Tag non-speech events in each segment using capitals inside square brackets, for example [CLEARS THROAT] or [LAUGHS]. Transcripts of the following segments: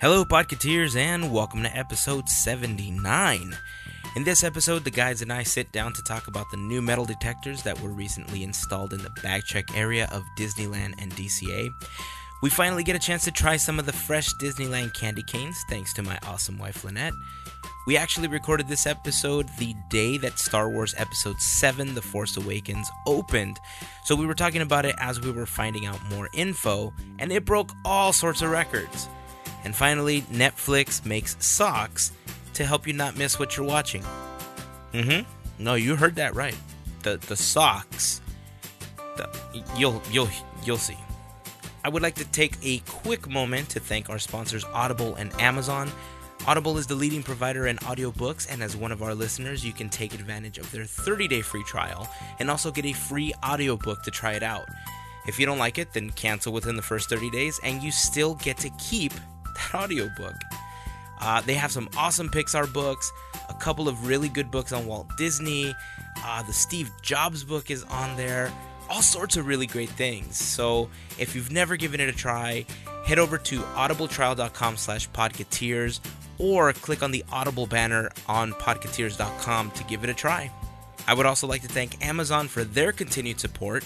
Hello, Podcateers, and welcome to episode 79. In this episode, the guys and I sit down to talk about the new metal detectors that were recently installed in the bag check area of Disneyland and DCA. We finally get a chance to try some of the fresh Disneyland candy canes, thanks to my awesome wife Lynette. We actually recorded this episode the day that Star Wars Episode 7 The Force Awakens opened, so we were talking about it as we were finding out more info, and it broke all sorts of records. And finally, Netflix makes socks to help you not miss what you're watching. Mm-hmm. No, you heard that right. The the socks. The, you'll you'll you'll see. I would like to take a quick moment to thank our sponsors Audible and Amazon. Audible is the leading provider in audiobooks, and as one of our listeners, you can take advantage of their 30 day free trial and also get a free audiobook to try it out. If you don't like it, then cancel within the first 30 days, and you still get to keep [LAUGHS] that audiobook. Uh, they have some awesome Pixar books, a couple of really good books on Walt Disney. Uh, the Steve Jobs book is on there. All sorts of really great things. So if you've never given it a try, head over to audibletrial.com slash podcateers or click on the Audible banner on podcateers.com to give it a try. I would also like to thank Amazon for their continued support.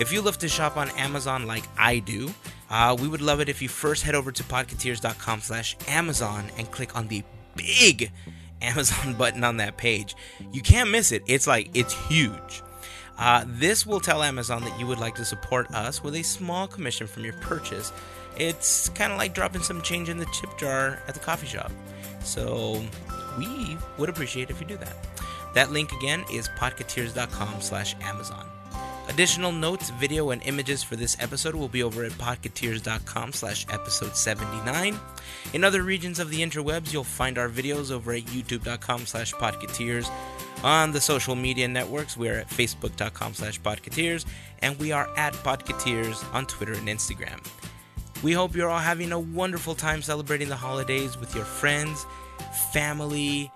If you love to shop on Amazon like I do, uh, we would love it if you first head over to podcateers.com slash Amazon and click on the big [LAUGHS] Amazon button on that page. You can't miss it. It's like, it's huge. Uh, this will tell Amazon that you would like to support us with a small commission from your purchase. It's kind of like dropping some change in the chip jar at the coffee shop. So we would appreciate if you do that. That link again is podcateers.com slash Amazon. Additional notes, video, and images for this episode will be over at podcateers.com slash episode 79. In other regions of the interwebs, you'll find our videos over at youtube.com slash podcateers. On the social media networks, we're at facebook.com slash podcateers, and we are at podcateers on Twitter and Instagram. We hope you're all having a wonderful time celebrating the holidays with your friends, family,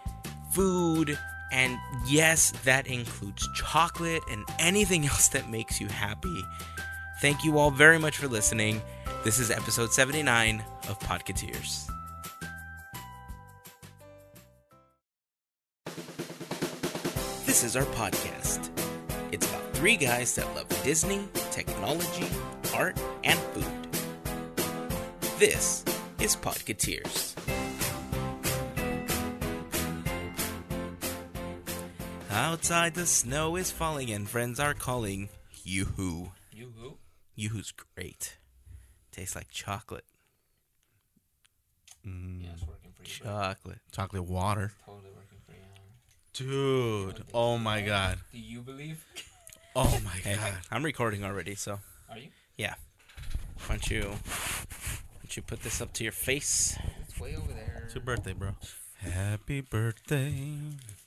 food, and yes, that includes chocolate and anything [LAUGHS] else that makes you happy. Thank you all very much for listening. This is episode 79 of Podcateers. This is our podcast. It's about three guys that love Disney, technology, art, and food. This is Podcateers. Outside the snow is falling and friends are calling. Yoo-hoo. You who? Yoo-hoo's great. Tastes like chocolate. Mm. Yeah, it's working for you. bro. Chocolate. Chocolate water. Totally working for you. Dude. Oh my god. Do you believe? Oh my Hey, god. I'm recording already, so Are you? yeah. Why don't you, why don't you put this up to your face? It's way over there. It's your birthday, bro. Happy birthday,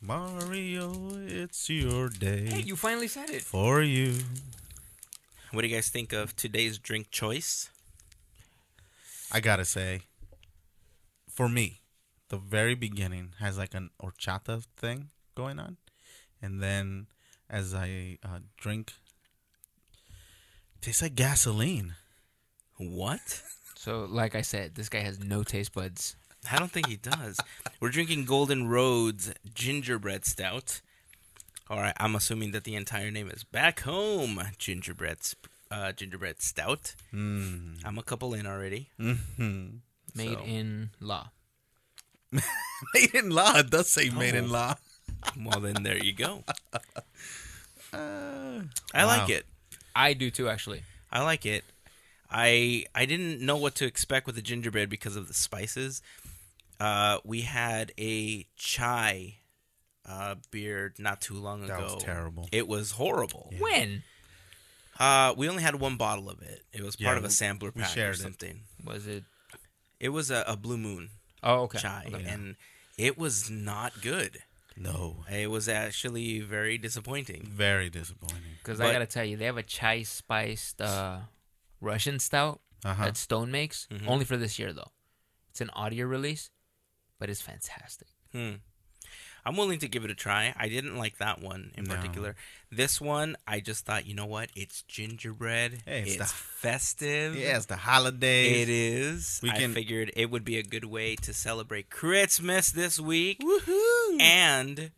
Mario. It's your day. Hey, you finally said it. For you. What do you guys think of today's drink choice? I gotta say, for me, the very beginning has like an horchata thing going on. And then as I uh, drink, tastes like gasoline. What? So, like I said, this guy has no taste buds. I don't think he does. We're drinking Golden Road's gingerbread stout. All right, I'm assuming that the entire name is Back Home Gingerbread uh, Gingerbread Stout. Mm. I'm a couple in already. hmm Made So- in law. [LAUGHS] Made in law. It does say made in Oh. law. Well, then there you go. [LAUGHS] Uh, I like it. I do too, actually. I like it. I I didn't know what to expect with the gingerbread because of the spices. Uh, we had a chai uh, beer not too long ago. That was terrible. It was horrible. When Uh, we only had one bottle of it. It was part Yeah, of a sampler pack or shared it. something. was it? It was a, a Blue Moon Oh, okay. chai, Okay. and it was not good. No. It was actually very disappointing. Very disappointing. Because I gotta tell you, they have a chai spiced uh, Russian stout Uh-huh. that Stone makes. Mhm. Only for this year though. It's an audio release, but it's fantastic. Hmm. I'm willing to give it a try. I didn't like that one in No. particular. This one, I just thought, you know what? It's gingerbread. Hey, it's it's the- festive. Yeah, it's the holidays. It is. We I can- figured it would be a good way to celebrate Christmas this week. Woohoo! And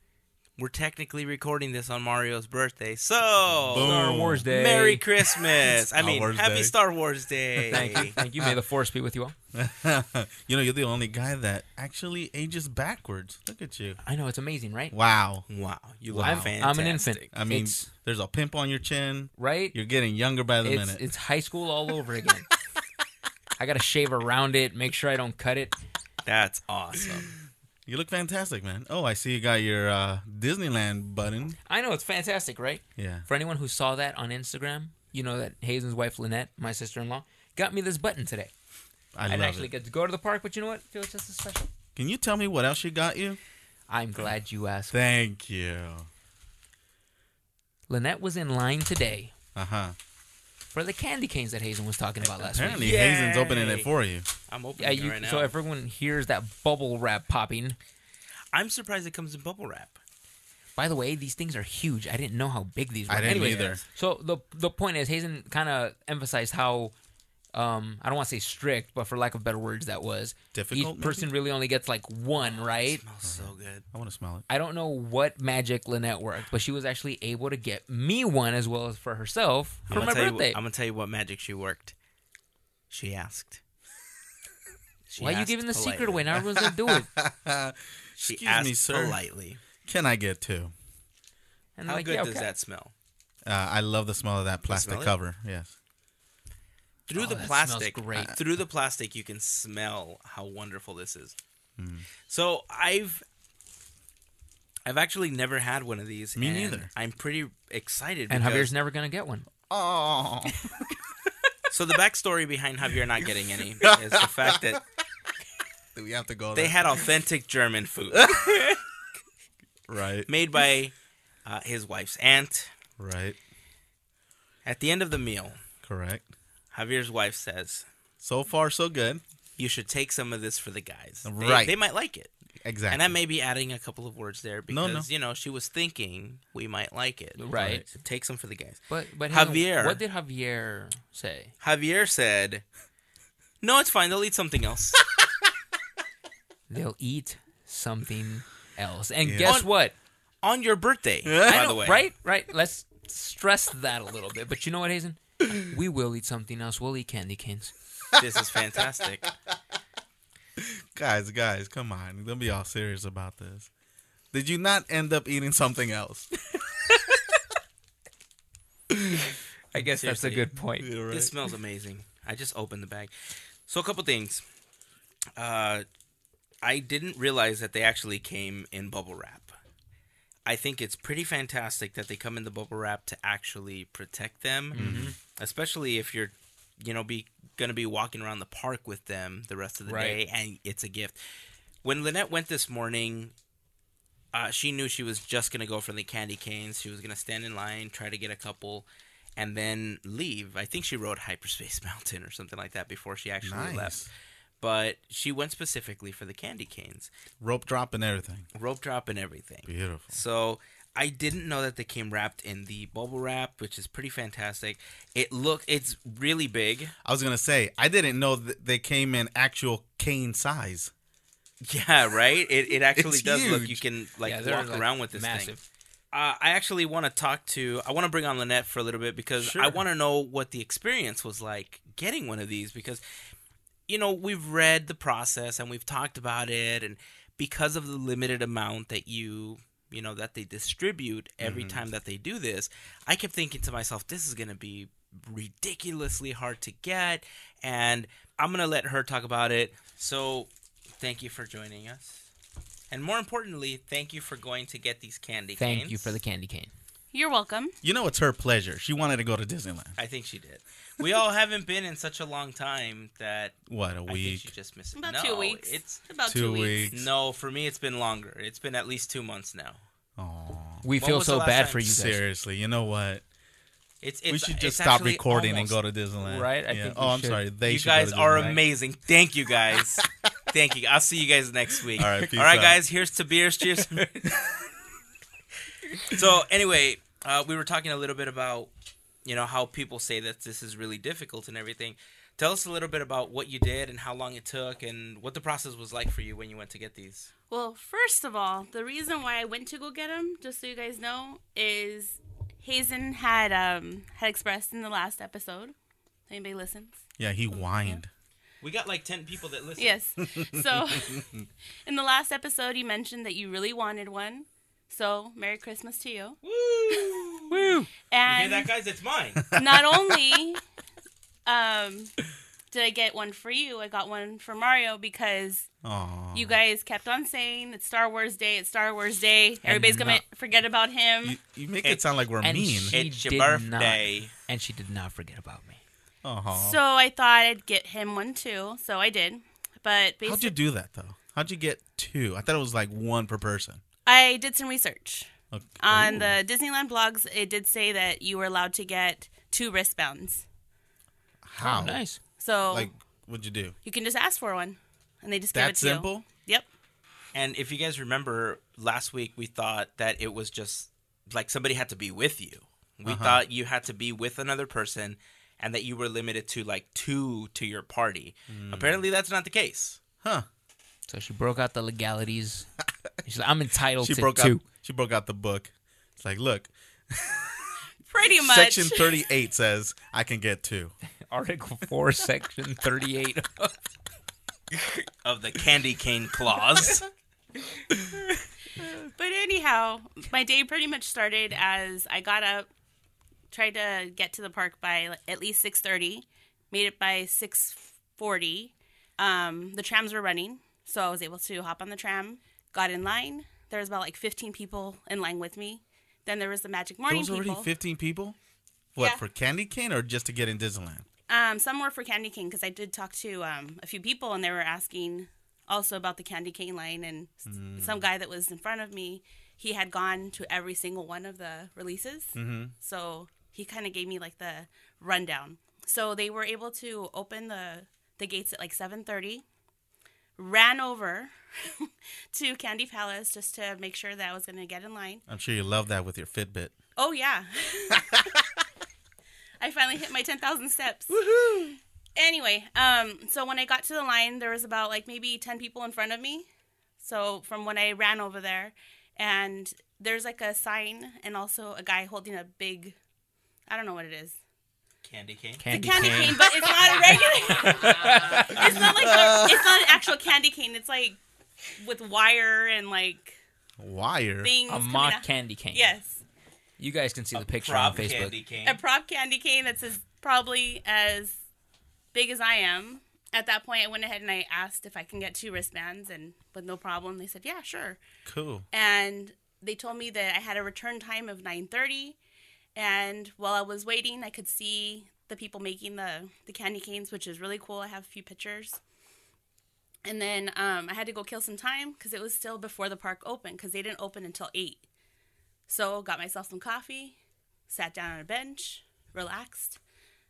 we're technically recording this on Mario's birthday. So, Boom. Star Wars Day. Merry Christmas. [LAUGHS] I mean, Wars Happy Day. Star Wars Day. Thank you. Thank you. May the force be with you all. [LAUGHS] you know, you're the only guy that actually ages backwards. Look at you. I know it's amazing, right? Wow. Wow, you look Wow. I'm, fantastic. I'm an infant. I mean, It's- there's a pimple on your chin. right? You're getting younger by the It's, minute. it's high school all over again. [LAUGHS] I gotta shave around it, make sure I don't cut it. That's awesome. You look fantastic, man. Oh, I see you got your uh, Disneyland button. I know it's fantastic, right? Yeah. For anyone who saw that on Instagram, you know that Hazen's wife Lynette, my sister-in-law, got me this button today. I I love actually it. get to go to the park, but you know what? Feels just as special. Can you tell me what else she got you? I'm glad you asked. Thank you. Lynette was in line today Uh huh. For the candy canes that Hazen was talking about last Apparently, week. Hazen's opening it for you. I'm opening Yeah, it right now. so everyone hears that bubble wrap popping. I'm surprised it comes in bubble wrap. By the way, these things are huge. I didn't know how big these were. I didn't Anyways, either. So the the point is, Hazen kind of emphasized how um, I don't want to say strict, but for lack of better words, that was Difficult, Each person really only gets like one, right? smells so good. I want to smell it. I don't know what magic Lynette worked, but she was actually able to get me one as well as for herself I'm for gonna my tell you birthday. what- I'm gonna tell you what magic she worked. She asked. She Why are you giving the secret away? Now everyone's gonna do it. [LAUGHS] She Excuse asked me, sir. politely. Can I get two? And How like, good yeah, does that smell? Uh, I love the smell of that plastic smell it? cover. Yes. Through Oh, the that plastic, great. through the plastic, you can smell how wonderful this is. Hmm. So I've, I've actually never had one of these. Me and neither. I'm pretty excited. And because- Javier's never gonna get one. Oh. [LAUGHS] So the backstory behind Javier not getting any [LAUGHS] is the fact that Do we have to go they had authentic German food [LAUGHS] right. made by uh, his wife's aunt. Right. At the end of the meal, Correct. Javier's wife says, So far, so good. "You should take some of this for the guys. Right. They, might like it." Exactly. And I may be adding a couple of words there because No, no. you know she was thinking we might like it. Right. So take some for the guys. But but Javier. Javier, what did Javier say? Javier said, "No, it's fine. They'll eat something else." [LAUGHS] They'll eat something else. And Yeah. guess On- what? On your birthday, [LAUGHS] Yeah. by the way. right? Right. Let's stress that a little bit. But you know what, Hazen? We will eat something else. We'll eat candy canes. This is fantastic. [LAUGHS] guys, guys, come on. Don't be all serious about this. Did you not end up eating something else? [LAUGHS] I guess that's a good point. Yeah, right. This smells amazing. I just opened the bag. So a couple things. Uh, I didn't realize that they actually came in bubble wrap. I think it's pretty fantastic that they come in the bubble wrap to actually protect them, Mm-hmm. especially if you're, you know, be gonna be walking around the park with them the rest of the Right. day, and it's a gift. When Lynette went this morning, uh, she knew she was just gonna go for the candy canes. She was gonna stand in line, try to get a couple, and then leave. I think she rode Hyperspace [LAUGHS] Mountain or something like that before she actually Nice. left. But she went specifically for the candy canes, Rope drop and everything. rope drop and everything. Beautiful. So I didn't know that they came wrapped in the bubble wrap, which is pretty fantastic. It look it's really big. I was gonna say I didn't know that they came in actual cane size. Yeah, right. It it actually It's does look. You can like Yeah, walk like, around with this thing. massive. Uh, I actually want to talk to. I want to bring on Lynette for a little bit because Sure. I want to know what the experience was like getting one of these. Because, you know, we've read the process and we've talked about it, and because of the limited amount that you, you know, that they distribute every mm-hmm. time that they do this, I kept thinking to myself, this is going to be ridiculously hard to get, and I'm gonna let her talk about it. So, thank you for joining us. And more importantly, thank you for going to get these candy canes. Thank canes. you for the candy cane. You're welcome. You know, it's her pleasure. She wanted to go to Disneyland. I think she did. We all haven't been in such a long time that What a I think week? she just missed it. About no, two weeks. It's About Two two, weeks. weeks. no for me. It's been longer. It's been at least two months now. Oh, We When feel so bad time- for you guys. seriously. You know what? It's, it's we should just it's stop recording almost- and go to Disneyland. Right? I Yeah. think oh, we I'm should. sorry. They you should guys go to are amazing. Thank you guys. [LAUGHS] Thank you. I'll see you guys next week. All right, peace All right, out. guys. Here's to beers. Cheers. [LAUGHS] so anyway, uh, we were talking a little bit about you know how people say that this is really difficult and everything. Tell us a little bit about what you did and how long it took and what the process was like for you when you went to get these. Well, first of all, the reason why I went to go get them, just so you guys know, is Hazen had um had expressed in the last episode. Anybody listens? Yeah, he whined. We got like ten people that listen. Yes. [LAUGHS] So, [LAUGHS] in the last episode, you mentioned that you really wanted one. So, Merry Christmas to you. Woo! [LAUGHS] Woo! You hear And that, guys? It's mine. [LAUGHS] not only [LAUGHS] um did I get one for you, I got one for Mario because Aw. you guys kept on saying it's Star Wars Day, it's Star Wars Day. Everybody's gonna forget about him. You, you make And- it sound like we're and mean. she- it's your did birthday. And she did not forget about me. Aw. So I thought I'd get him one too. So I did. But How'd you do that though? How'd you get two? I thought it was like one per person. I did some research. Okay. On Ooh. the Disneyland blogs, it did say that you were allowed to get two wristbands. how? Oh, nice. So Like, what'd you do? you can just ask for one, and they just give That it to you. simple? Yep. And if you guys remember last week, we thought that it was just like somebody had to be with you. We Uh-huh. thought you had to be with another person and that you were limited to like two to your party. Hmm. Apparently, that's not the case. Huh? So she broke out the legalities. [LAUGHS] She's like, I'm entitled She to broke two. out. She broke out the book. It's like, look, [LAUGHS] Pretty much. section thirty-eight says I can get two. [LAUGHS] Article 4, Section 38. Of the candy cane clause. But anyhow, my day pretty much started as I got up, tried to get to the park by at least six thirty, made it by six forty. Um, the trams were running, so I was able to hop on the tram. Got in line. There was about like fifteen people in line with me. Then there was the Magic Morning Those were already people. fifteen people. What Yeah. for candy cane or just to get in Disneyland? Um, some were for Candy Cane because I did talk to um, a few people and they were asking also about the Candy Cane line. And s- some guy that was in front of me, he had gone to every single one of the releases. Mm-hmm. So he kind of gave me like the rundown. So they were able to open the the gates at like seven thirty. Ran over [LAUGHS] to Candy Palace just to make sure that I was going to get in line. I'm sure you love that with your Fitbit. Oh yeah. [LAUGHS] I finally hit my 10,000 steps. Woohoo! Anyway, um so when I got to the line there was about like maybe 10 people in front of me. So from when I ran over there and there's like a sign and also a guy holding a big I don't know what it is. Candy cane. Candy, Candy cane. cane, but it's not a regular. [LAUGHS] it's not like a, it's not an actual candy cane. It's like with wire and like Wire. things. A mock out. candy cane. Yes. You guys can see the picture Prop on Facebook. candy cane. a prop candy cane that's as probably as big as I am. At that point, I went ahead and I asked if I can get two wristbands, and with no problem, they said, "Yeah, sure." Cool. And they told me that I had a return time of nine thirty, and while I was waiting, I could see the people making the the candy canes, which is really cool. I have a few pictures. And then um, I had to go kill some time because it was still before the park opened because they didn't open until eight. So got myself some coffee, sat down on a bench, relaxed.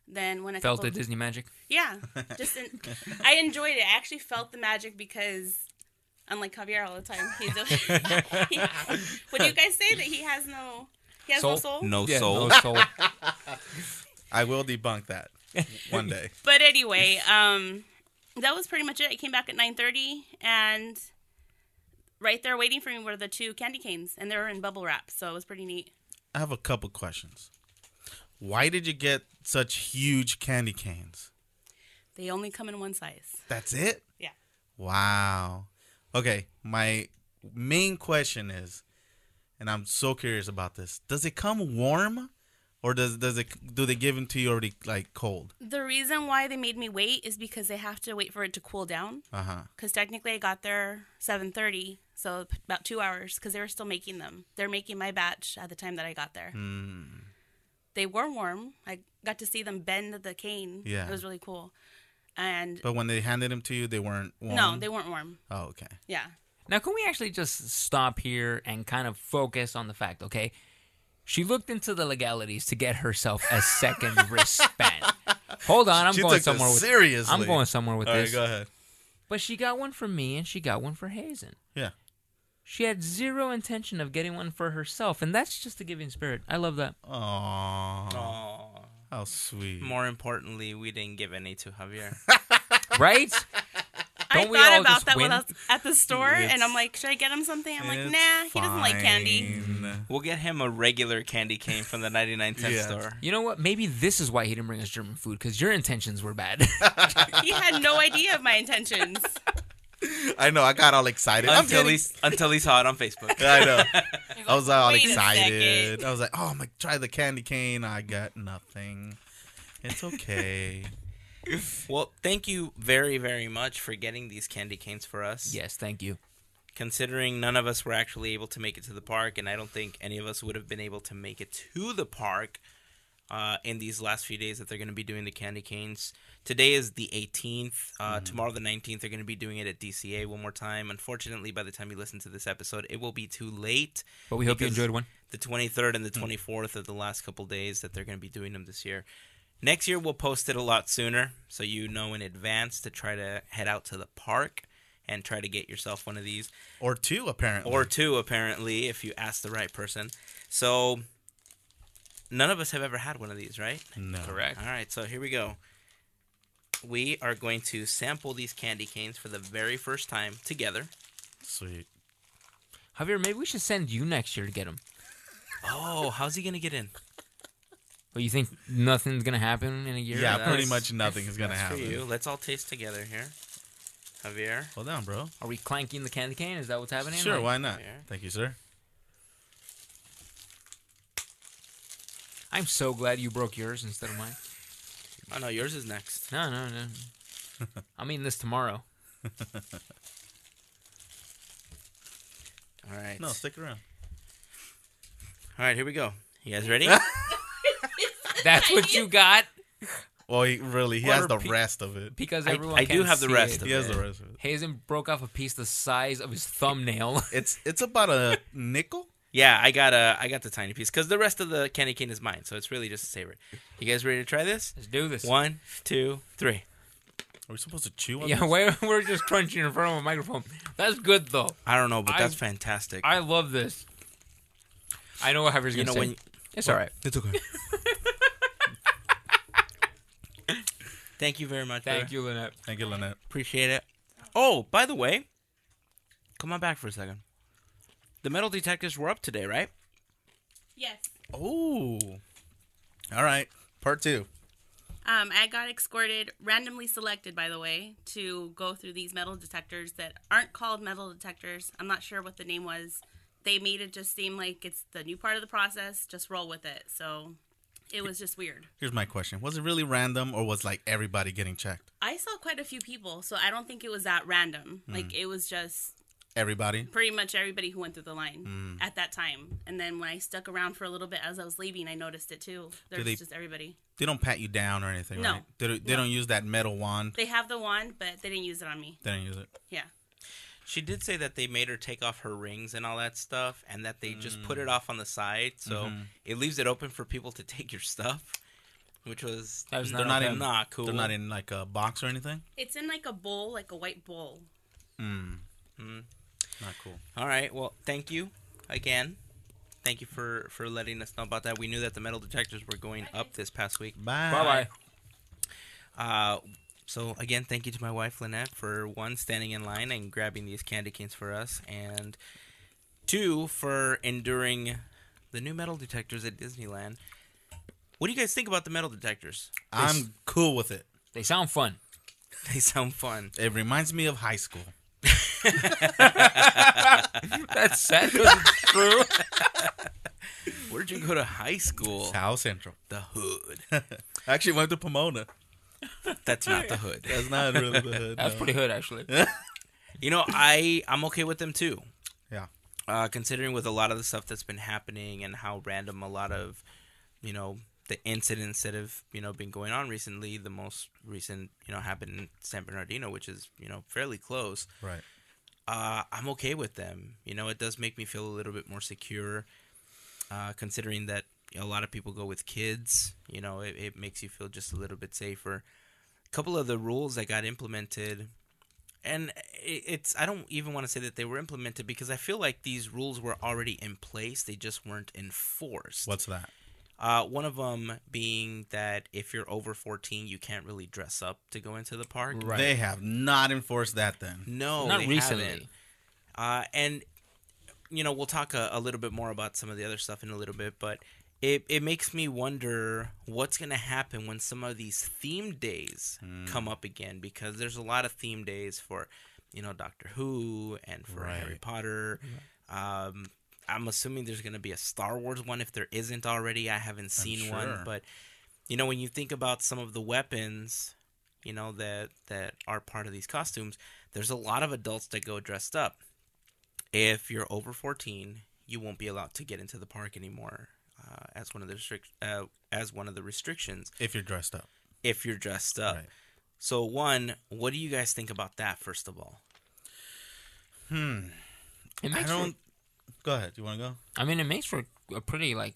Then when I Felt the Disney magic. yeah, [LAUGHS] just in, I enjoyed it. I actually felt the magic because, unlike Javier all the time, he's a, [LAUGHS] he, what do you guys say that he has no he has no Soul? soul? No Yeah, soul. no soul. I will debunk that one day. [LAUGHS] But anyway, um, that was pretty much it. I came back at nine thirty, and right there waiting for me were the two candy canes, and they were in bubble wrap, so it was pretty neat. I have a couple questions. Why did you get such huge candy canes? They only come in one size. That's it? Yeah. Wow. Okay, my main question is, and I'm so curious about this. Does it come warm, or does does it do they give them to you already like cold? The reason why they made me wait is because they have to wait for it to cool down. Uh huh. because technically I got there 7:30, so about two hours because they were still making them. They're making my batch at the time that I got there. Hmm. They were warm. I got to see them bend the cane. Yeah. it was really cool. And But when they handed them to you, they weren't warm. no, they weren't warm. Oh, okay. Yeah, Now, can we actually just stop here and kind of focus on the fact, okay? She looked into the legalities to get herself a second [LAUGHS] wristband. Hold on, I'm She going took this somewhere with seriously. I'm going somewhere with All right, this. go ahead. But she got one for me and she got one for Hazen. Yeah. She had zero intention of getting one for herself, and that's just a giving spirit. I love that. Aww. Aw. How sweet. More importantly, we didn't give any to Javier. [LAUGHS] Right? I thought about just that when? I was at the store, and I'm like, should I get him something? I'm like, It's nah, he doesn't like candy. we'll get him a regular candy cane from the 99 cent Yeah. store. You know what? Maybe this is why he didn't bring us German food because your intentions were bad. [LAUGHS] He had no idea of my intentions. I know. I got all excited. Until getting- he, until he saw it on Facebook. I know. [LAUGHS] I was all "Wait excited. I was like, "Oh, I'm gonna try the candy cane." I got nothing. It's okay. Well, thank you very, very much for getting these candy canes for us. yes, thank you. Considering none of us were actually able to make it to the park, and I don't think any of us would have been able to make it to the park uh, in these last few days that they're going to be doing the candy canes. Today is the 18th. Uh, Tomorrow, the 19th, they're going to be doing it at DCA one more time. Unfortunately, by the time you listen to this episode, it will be too late. But we hope you enjoyed one. the 23rd and the 24th are the last couple days that they're going to be doing them this year. Next year we'll post it a lot sooner so you know in advance to try to head out to the park and try to get yourself one of these Or two, apparently. or two apparently if you ask the right person. So none of us have ever had one of these, right? no. Correct. All right, so here we go. We are going to sample these candy canes for the very first time together. Sweet. Javier, maybe we should send you next year to get them. Oh, how's he going to get in? Well, you think nothing's gonna happen in a year? Yeah, That's- pretty much nothing is gonna That's happen. for you. Let's all taste together here. Javier. Hold on, bro. Are we clanking the candy cane? Is that what's happening? Sure, Like, why not? Yeah. Thank you, sir. I'm so glad you broke yours instead of mine. Oh no, yours is next. No, no, no. [LAUGHS] I'm eating this tomorrow. All right. No, stick around. All right, here we go. You guys ready? [LAUGHS] That's what you got Well, he really he has the pe- rest of it. because I- everyone. I do can't have the see rest it. of He has it. the rest of it. Hazen broke off a piece the size of his thumbnail. [LAUGHS] It's it's about a nickel. yeah, I got a, I got the tiny piece because the rest of the candy cane is mine, so it's really just a savor. You guys ready to try this? Let's do this. One, two, three. Are we supposed to chew on Yeah, this? we're, we're just crunching in front of a microphone. That's good though. I don't know, but I- that's fantastic. I love this. I know what Javier's gonna know say. when it's all right. It's okay. [LAUGHS] Thank you very much. Thank brother. you, Lynette. Thank you, Lynette. Appreciate it. Oh, by the way, come on back for a second. The metal detectors were up today, right? Yes. Oh. All right. Part two. Um, I got escorted, randomly selected, by the way, to go through these metal detectors that aren't called metal detectors. I'm not sure what the name was. They made it just seem like it's the new part of the process. Just roll with it. So it was just weird. Here's my question: Was it really random, or was like everybody getting checked? I saw quite a few people, so I don't think it was that random. Hmm. Like it was just Everybody. pretty much everybody who went through the line Hmm. at that time. And then when I stuck around for a little bit as I was leaving, I noticed it too. There's they- just everybody. They don't pat you down or anything, No. right? They don't, they No. don't use that metal wand. They have the wand, but they didn't use it on me. They didn't use it. Yeah. She did say that they made her take off her rings and all that stuff, and that they just put Mm. it off on the side, so Mm-hmm. it leaves it open for people to [LAUGHS] take your stuff, which was That was They're not not in. not cool. They're not in like a box or anything. It's in like a bowl, like a white bowl. Mm. Mm. Not cool. All right. Well, thank you again. Thank you for for letting us know about that. We knew that the metal detectors were going up this past week. Bye. Bye bye. Uh, so again, thank you to my wife Lynette for one standing in line and grabbing these candy canes for us, and two for enduring the new metal detectors at Disneyland. What do you guys think about the metal detectors? I'm cool with it. They sound fun. [LAUGHS] They sound fun. It reminds me of high school. [LAUGHS] [LAUGHS] That's sad 'cause it's true. Where'd you go to high school? South Central. The hood. I actually went to Pomona. [LAUGHS] That's not the hood. That's not really the hood. That's no. pretty hood, actually. [LAUGHS] You know, I I'm okay with them too. Yeah. Uh, considering with a lot of the stuff that's been happening and how random a lot of, you know, the incidents that have you know been going on recently. The most recent, you know, happened in San Bernardino, which is you know fairly close. Right. Uh, I'm okay with them. You know, it does make me feel a little bit more secure, uh, considering that a lot of people go with kids. You know, it, it makes you feel just a little bit safer. A couple of the rules that got implemented and it- it's I don't even want to say that they were implemented because I feel like these rules were already in place. They just weren't enforced. What's that? Uh, one of them being that if you're over 14, you can't really dress up to go into the park. Right. They have not enforced that then. No, Not they recently. haven't. Uh, and you know, we'll talk a, a little bit more about some of the other stuff in a little bit, but it it makes me wonder what's going to happen when some of these theme days Hmm. come up again because there's a lot of theme days for you know Doctor Who and for Harry Right. Potter. Um, I'm assuming there's going to be a Star Wars one if there isn't already. I haven't seen one, but you know when you think about some of the weapons, you know that that are part of these costumes, there's a lot of adults that go dressed up. If you're over 14, you won't be allowed to get into the park anymore. Uh, as one of the restrict uh, as one of the restrictions If you're dressed up. if you're dressed up. Right. So one, what do you guys think about that first of all? It I don't. For, Go ahead. You want to go? I mean, it makes for a pretty like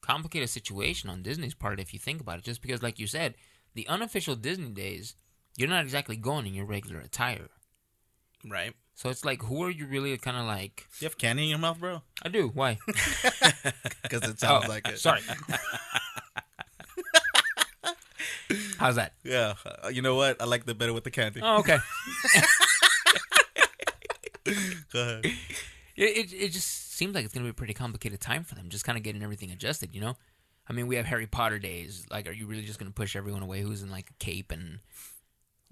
complicated situation on Disney's part if you think about it. Just because, like you said, the unofficial Disney days, you're not exactly going in your regular attire. Right? So it's like, who are you really kind of like? You have candy in your mouth, bro? I do. Why? [LAUGHS] Because it sounds Oh, like it. Sorry. How's that? Yeah. Uh, you know what? I like the better with the candy. Oh, okay. [LAUGHS] Go ahead. It, it it just seems like it's gonna be a pretty complicated time for them, just kind of getting everything adjusted. You know, I mean, we have Harry Potter days. Like, are you really just gonna push everyone away who's in like a cape and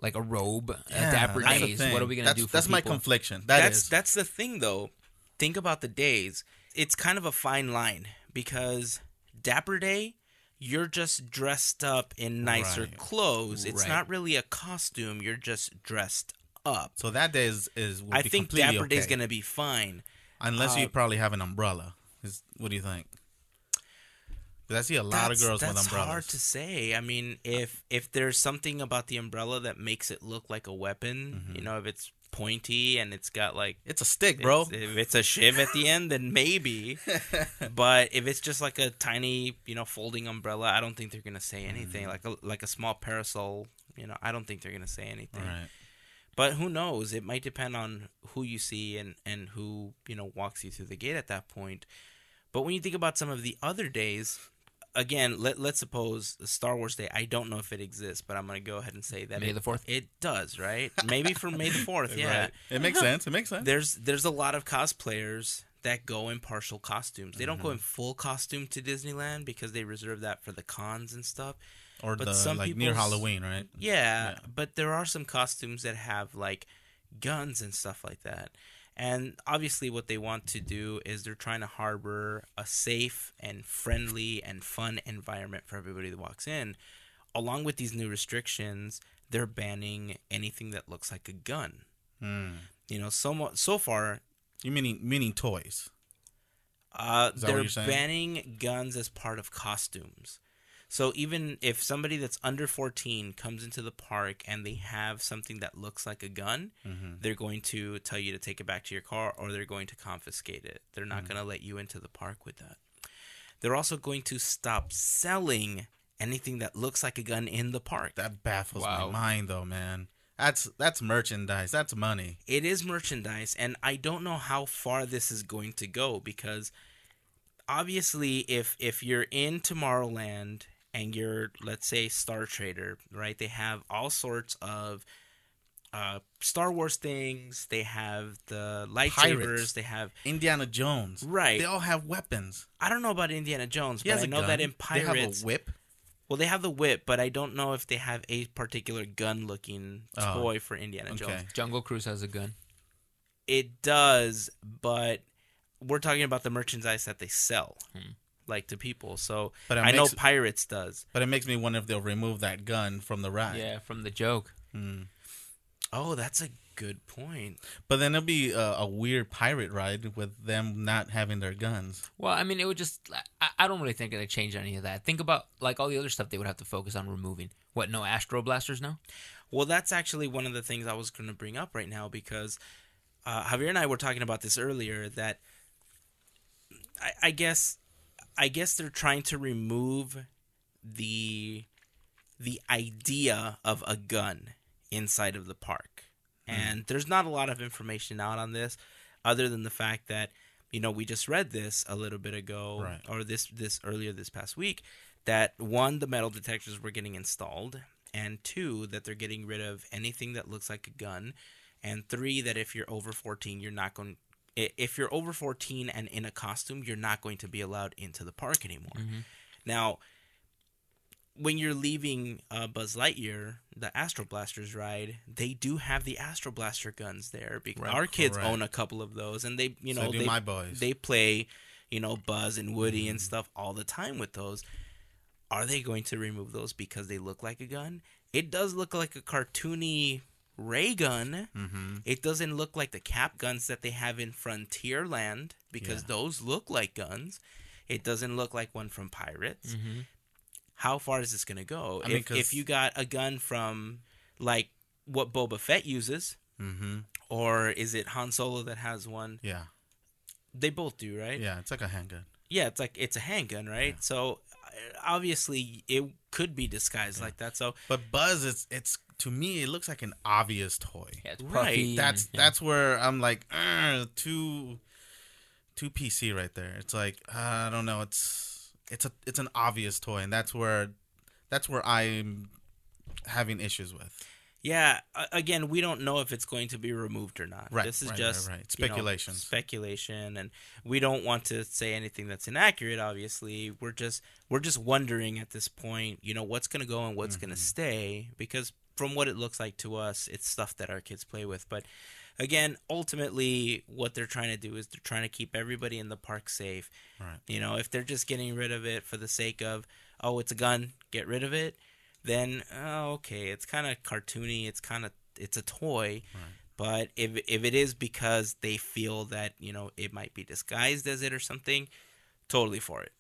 like a robe? Yeah, uh, dapper days. thing. What are we gonna that's, do? For That's my confliction. That that's is. that's the thing though. Think about the days. It's kind of a fine line because Dapper Day, you're just dressed up in nicer Right. clothes. It's Right. not really a costume. You're just dressed up. so that day is, is would I be think completely Dapper day is gonna be fine. Unless you uh, probably have an umbrella. Is, what do you think? 'Cause I see a lot that's, of girls that's with umbrellas. hard to say. I mean, if if there's something about the umbrella that makes it look like a weapon, Mm-hmm. you know, if it's pointy and it's got like It's a stick, bro. It's- if it's a shiv at the end, then maybe. [LAUGHS] but if it's just like a tiny, you know, folding umbrella, I don't think they're gonna say anything. Like a like a small parasol, you know, I don't think they're gonna say anything. Right. But who knows? It might depend on who you see and and who you know walks you through the gate at that point. But when you think about some of the other days, again, let let's suppose Star Wars Day. I don't know if it exists, but I'm gonna go ahead and say that May it, the 4th? It does, right? Maybe for May the Fourth. [LAUGHS] Yeah Right. It makes sense. It makes sense. there's there's a lot of cosplayers that go in partial costumes. They don't Mm-hmm. go in full costume to Disneyland because they reserve that for the cons and stuff. Or but the some like near Halloween, right? Yeah, Yeah. but there are some costumes that have like guns and stuff like that. And obviously what they want to do is they're trying to harbor a safe and friendly and fun environment for everybody that walks in. Along with these new restrictions, they're banning anything that looks like a gun. Hmm. You know, so so far You meaning meaning toys? Uh, they're banning guns as part of costumes. So even if somebody that's under 14 comes into the park and they have something that looks like a gun, Mm-hmm. they're going to tell you to take it back to your car or they're going to confiscate it. They're not Mm-hmm. going to let you into the park with that. They're also going to stop selling anything that looks like a gun in the park. That baffles Wow. my mind, though, man. That's that's merchandise. That's money. it is merchandise and i don't know how far this is going to go because obviously if if you're in tomorrowland and you're let's say star trader right they have all sorts of uh, Star Wars things. They have the lightsabers. Pirates. They have. Indiana Jones. Right. They all have weapons. I don't know about Indiana Jones, He but has I a know gun. that in They have Pirates, a whip. well, they have the whip, but I don't know if they have a particular gun-looking Oh, toy for Indiana Jones. Okay. Jungle Cruise has a gun. It does, but we're talking about the merchandise that they sell, like to people. So But it I know Pirates does. But it makes me wonder if they'll remove that gun from the ride. Yeah, from the joke. Oh, that's a good point. But then it'll be a, a weird pirate ride with them not having their guns. Well, I mean, it would just. I, I don't really think it'd change any of that. Think about like all the other stuff they would have to focus on removing. What? No Astro Blasters now? Well, that's actually one of the things I was going to bring up right now because uh, Javier and I were talking about this earlier. That I, I guess, I guess they're trying to remove the the idea of a gun inside of the park, hmm. and there's not a lot of information out on this, other than the fact that you know we just read this a little bit ago, Right. or this this earlier this past week, that one the metal detectors were getting installed, and two that they're getting rid of anything that looks like a gun, and three that if you're over 14, you're not going. If you're over 14 and in a costume, you're not going to be allowed into the park anymore. Mm-hmm. Now, when you're leaving uh, Buzz Lightyear, the Astro Blasters ride, they do have the Astro Blaster guns there. Because Right, our kids correct. own a couple of those, and they, you know, do they, my boys. they play, you know, Buzz and Woody and stuff all the time with those. Are they going to remove those because they look like a gun? It does look like a cartoony ray gun. Mm-hmm. It doesn't look like the cap guns that they have in Frontierland because Yeah. those look like guns. It doesn't look like one from Pirates. Mm-hmm. How far is this going to go? I mean, if, if you got a gun from like what Boba Fett uses, Mm-hmm. or is it Han Solo that has one? Yeah. They both do, right? Yeah. It's like a handgun. Yeah, it's like it's a handgun, right? So uh, obviously it could be disguised like that. So But Buzz, it's it's to me, it looks like an obvious toy. Yeah, it's Right, puffy. and- That's yeah. that's where I'm like, "Ugh, too too PC right there. It's like I don't know. It's it's a it's an obvious toy, and that's where that's where I'm having issues with. Yeah, again, we don't know if it's going to be removed or not. Right, This is right, just right, right. you know, speculation, and we don't want to say anything that's inaccurate. Obviously, we're just we're just wondering at this point, you know, what's going to go and what's going to Mm-hmm. stay because from what it looks like to us, it's stuff that our kids play with. But again, ultimately, what they're trying to do is they're trying to keep everybody in the park safe. Right. You know, if they're just getting rid of it for the sake of, oh, it's a gun, get rid of it, then oh, okay, it's kind of cartoony. It's kind of it's a toy. Right. But if if it is because they feel that you know it might be disguised as it or something, totally for it.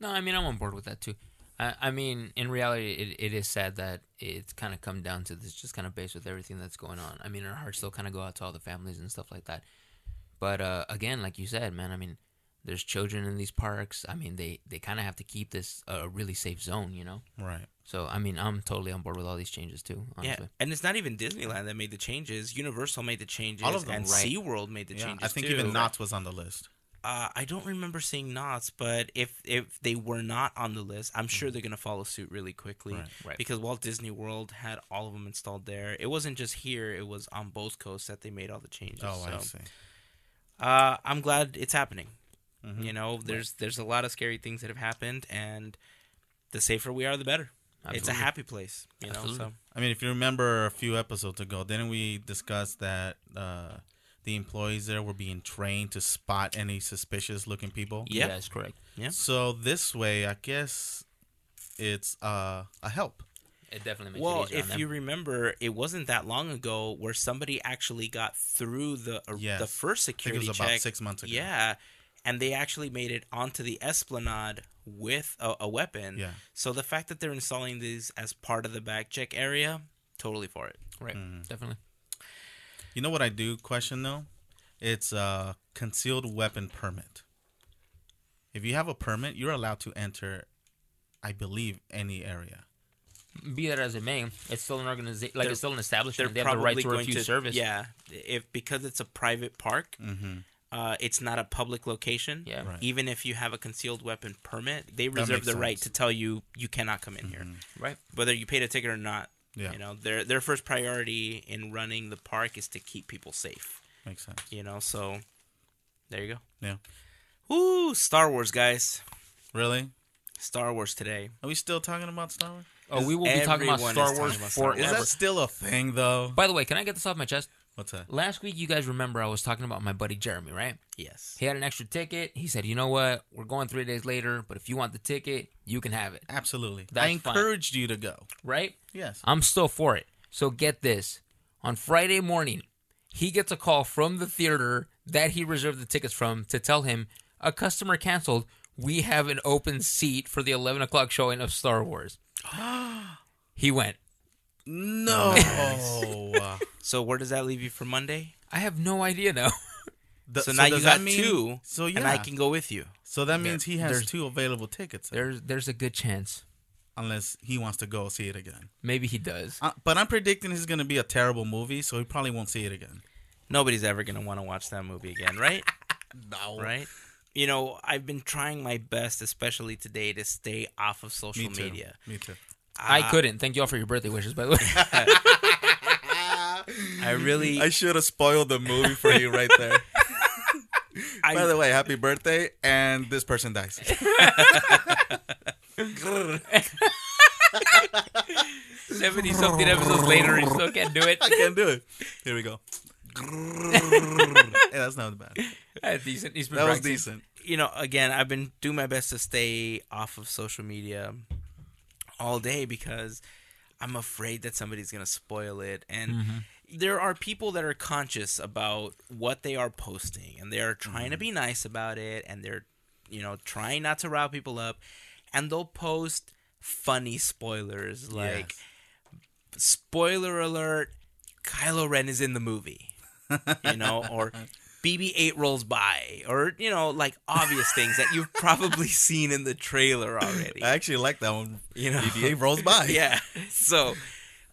No, I mean I'm on board with that too. I, I mean, in reality, it, it is sad that it's kind of come down to this, just kind of based with everything that's going on. I mean, our hearts still kind of go out to all the families and stuff like that. But uh, again, like you said, man, I mean, there's children in these parks. I mean, they they kind of have to keep this a really safe zone, you know. Right. So I mean, I'm totally on board with all these changes too. Honestly. Yeah, and it's not even Disneyland that made the changes. Universal made the changes, All of them, and right. SeaWorld made the Yeah. changes. I think too. even Knott's was on the list. Uh, I don't remember seeing Knott's, but if if they were not on the list, I'm sure they're gonna follow suit really quickly. Right. Right. Because Walt Disney World had all of them installed there. It wasn't just here; it was on both coasts that they made all the changes. Oh, I see. Uh, I'm glad it's happening. Mhm. You know, there's there's a lot of scary things that have happened, and the safer we are, the better. It's a happy place. You know, Absolutely. so I mean, if you remember a few episodes ago, didn't we discuss that uh, the employees there were being trained to spot any suspicious looking people? Yeah. that's correct. Yeah. So this way, I guess it's uh, a help. It definitely makes Well, it easier on if them. you remember, it wasn't that long ago where somebody actually got through the uh, Yes. the first I think it security was about check. six months ago. Yeah, and they actually made it onto the Esplanade with a, a weapon. Yeah. So the fact that they're installing these as part of the bag check area, totally for it. right, Mm-hmm. definitely. You know what I do question though? It's a concealed weapon permit. If you have a permit, you're allowed to enter, I believe, any area. Be that as it may, it's still an organization. Like They're- it's still an establishment. They have the right to refuse to service. Yeah, if because it's a private park, Mm-hmm. uh, it's not a public location. Yeah. Right. Even if you have a concealed weapon permit, they reserve makes the right to tell you you cannot come in here, Right. whether you paid a ticket or not. Yeah. You know, their their first priority in running the park is to keep people safe. Makes sense. You know, so there you go. Yeah. Woo! Star Wars, guys. Really? Star Wars today. Are we still talking about Star Wars? Oh, we will be talking about Everyone Star is Wars talking about Star Wars. Is that still a thing though? By the way, can I get this off my chest? What's that? Last week, you guys remember I was talking about my buddy Jeremy, right? Yes. He had an extra ticket. He said, "You know what? We're going three days later, but if you want the ticket, you can have it." Absolutely. That's I fine. encouraged you to go. Right? Yes. I'm still for it. So get this: on Friday morning, he gets a call from the theater that he reserved the tickets from to tell him a customer canceled. We have an open seat for the 11 o'clock showing of Star Wars. [GASPS] he went. No. Uh, [LAUGHS] So where does that leave you for Monday? I have no idea now. th- So, now you got mean- two, So yeah. and I can go with you. so that means he has there's- two available tickets. then. There's there's a good chance. unless he wants to go see it again. Maybe he does. Uh, but I'm predicting it's gonna be a terrible movie, so he probably won't see it again. Nobody's ever gonna want to watch that movie again, right? [LAUGHS] No, right? You know, I've been trying my best, especially today, to stay off of social Me too. media. Me too. I Uh, couldn't. Thank you all for your birthday wishes, by the way. [LAUGHS] I really. I should have spoiled the movie for you right there. [LAUGHS] I, By the way, happy birthday, and this person dies. [LAUGHS] Seventy something episodes later, he still can't do it. I can't do it. Here we go. yeah, that's not bad. That's decent. He's been That was decent. you know, again, I've been doing my best to stay off of social media all day because I'm afraid that somebody's gonna spoil it, and mm-hmm. there are people that are conscious about what they are posting, and they're trying to mm-hmm. be nice about it, and they're, you know, trying not to rile people up, and they'll post funny spoilers like, spoiler alert, Kylo Ren is in the movie, you know, or [LAUGHS] BB-8 rolls by, or you know, like obvious things that you've [LAUGHS] probably seen in the trailer already. I actually like that one. You know, BB-8 rolls by. [LAUGHS] yeah. So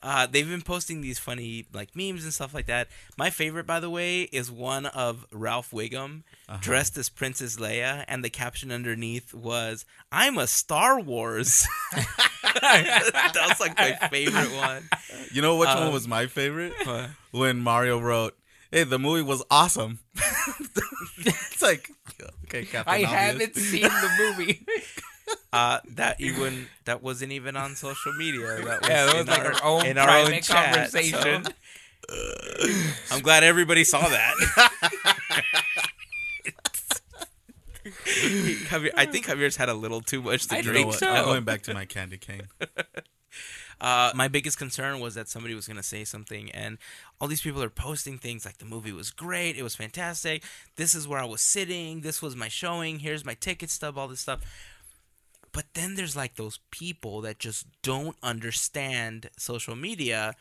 uh, they've been posting these funny like memes and stuff like that. My favorite, by the way, is one of Ralph Wiggum dressed as Princess Leia, and the caption underneath was "I'm a Star Wars." [LAUGHS] that was like my favorite one. You know which Uh, one was my favorite? When Mario wrote, "Hey, the movie was awesome." [LAUGHS] it's like, okay, Captain I Obvious. haven't seen the movie. [LAUGHS] Uh, that even that wasn't even on social media. That was, yeah, that was in like our, our own in our private own chat, conversation. so, [LAUGHS] I'm glad everybody saw that. Javier, I think Javier's had a little too much to I drink. what? so. I'm going back to my candy cane. Uh, my biggest concern was that somebody was going to say something, and all these people are posting things like the movie was great, it was fantastic. This is where I was sitting. This was my showing. Here's my ticket stub. All this stuff. But then there's like those people that just don't understand social media,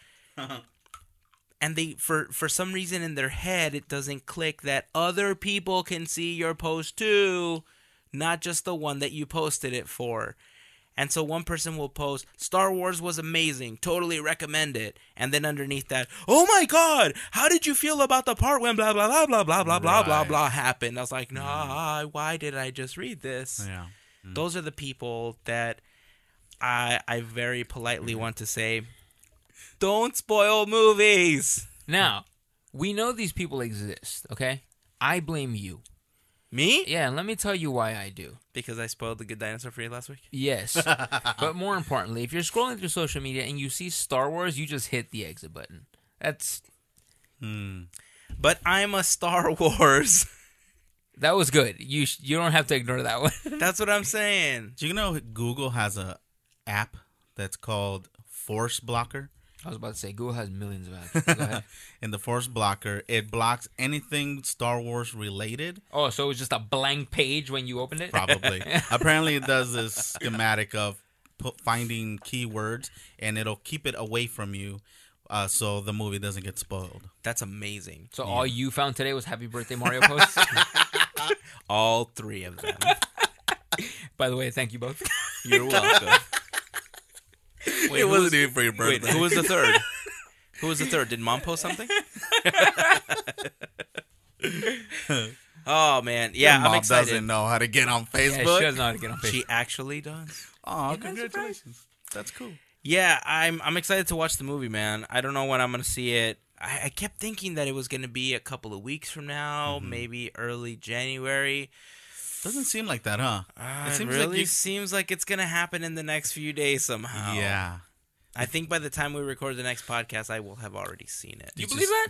and they for for some reason in their head it doesn't click that other people can see your post too, not just the one that you posted it for. And so one person will post, Star Wars was amazing, totally recommend it. And then underneath that, oh my God, how did you feel about the part when blah, blah, blah, blah, blah, blah, blah, blah, blah happened? I was like, nah, mm. why did I just read this? Yeah. Mm. Those are the people that I, I very politely mm. want to say, don't spoil movies. Now, we know these people exist, okay? I blame you. Me? Yeah, and let me tell you why I do. Because I spoiled the good dinosaur for you last week. Yes. [LAUGHS] but more importantly, if you're scrolling through social media and you see Star Wars, you just hit the exit button. That's Hmm. But I'm a Star [LAUGHS] Wars. that was good. You sh- you don't have to ignore that one. [LAUGHS] That's what I'm saying. Do you know Google has a app that's called Force Blocker? I was about to say Google has millions of apps. Go ahead. [LAUGHS] In the Force Blocker, it blocks anything Star Wars related. Oh, so it was just a blank page when you opened it? Probably. [LAUGHS] Apparently, it does this schematic of finding keywords, and it'll keep it away from you, uh, so the movie doesn't get spoiled. That's amazing. So all you found today was happy birthday Mario posts? [LAUGHS] All three of them. By the way, thank you both. You're welcome. [LAUGHS] Wait, it who wasn't was- even for your birthday. Wait, who was the third? [LAUGHS] Who was the third? Did mom post something? [LAUGHS] oh man, yeah, Your I'm mom excited. doesn't know how to get on yeah, she Facebook. doesn't know how to get on Facebook. She actually does. oh, Isn't that congratulations! That's cool. Yeah, I'm I'm excited to watch the movie, man. I don't know when I'm gonna see it. I, I kept thinking that it was gonna be a couple of weeks from now, Mm-hmm. maybe early January. Doesn't seem like that, huh? Uh, It it seems like really you- seems like it's gonna happen in the next few days somehow. Yeah. I think by the time we record the next podcast, I will have already seen it. you you believe s- that?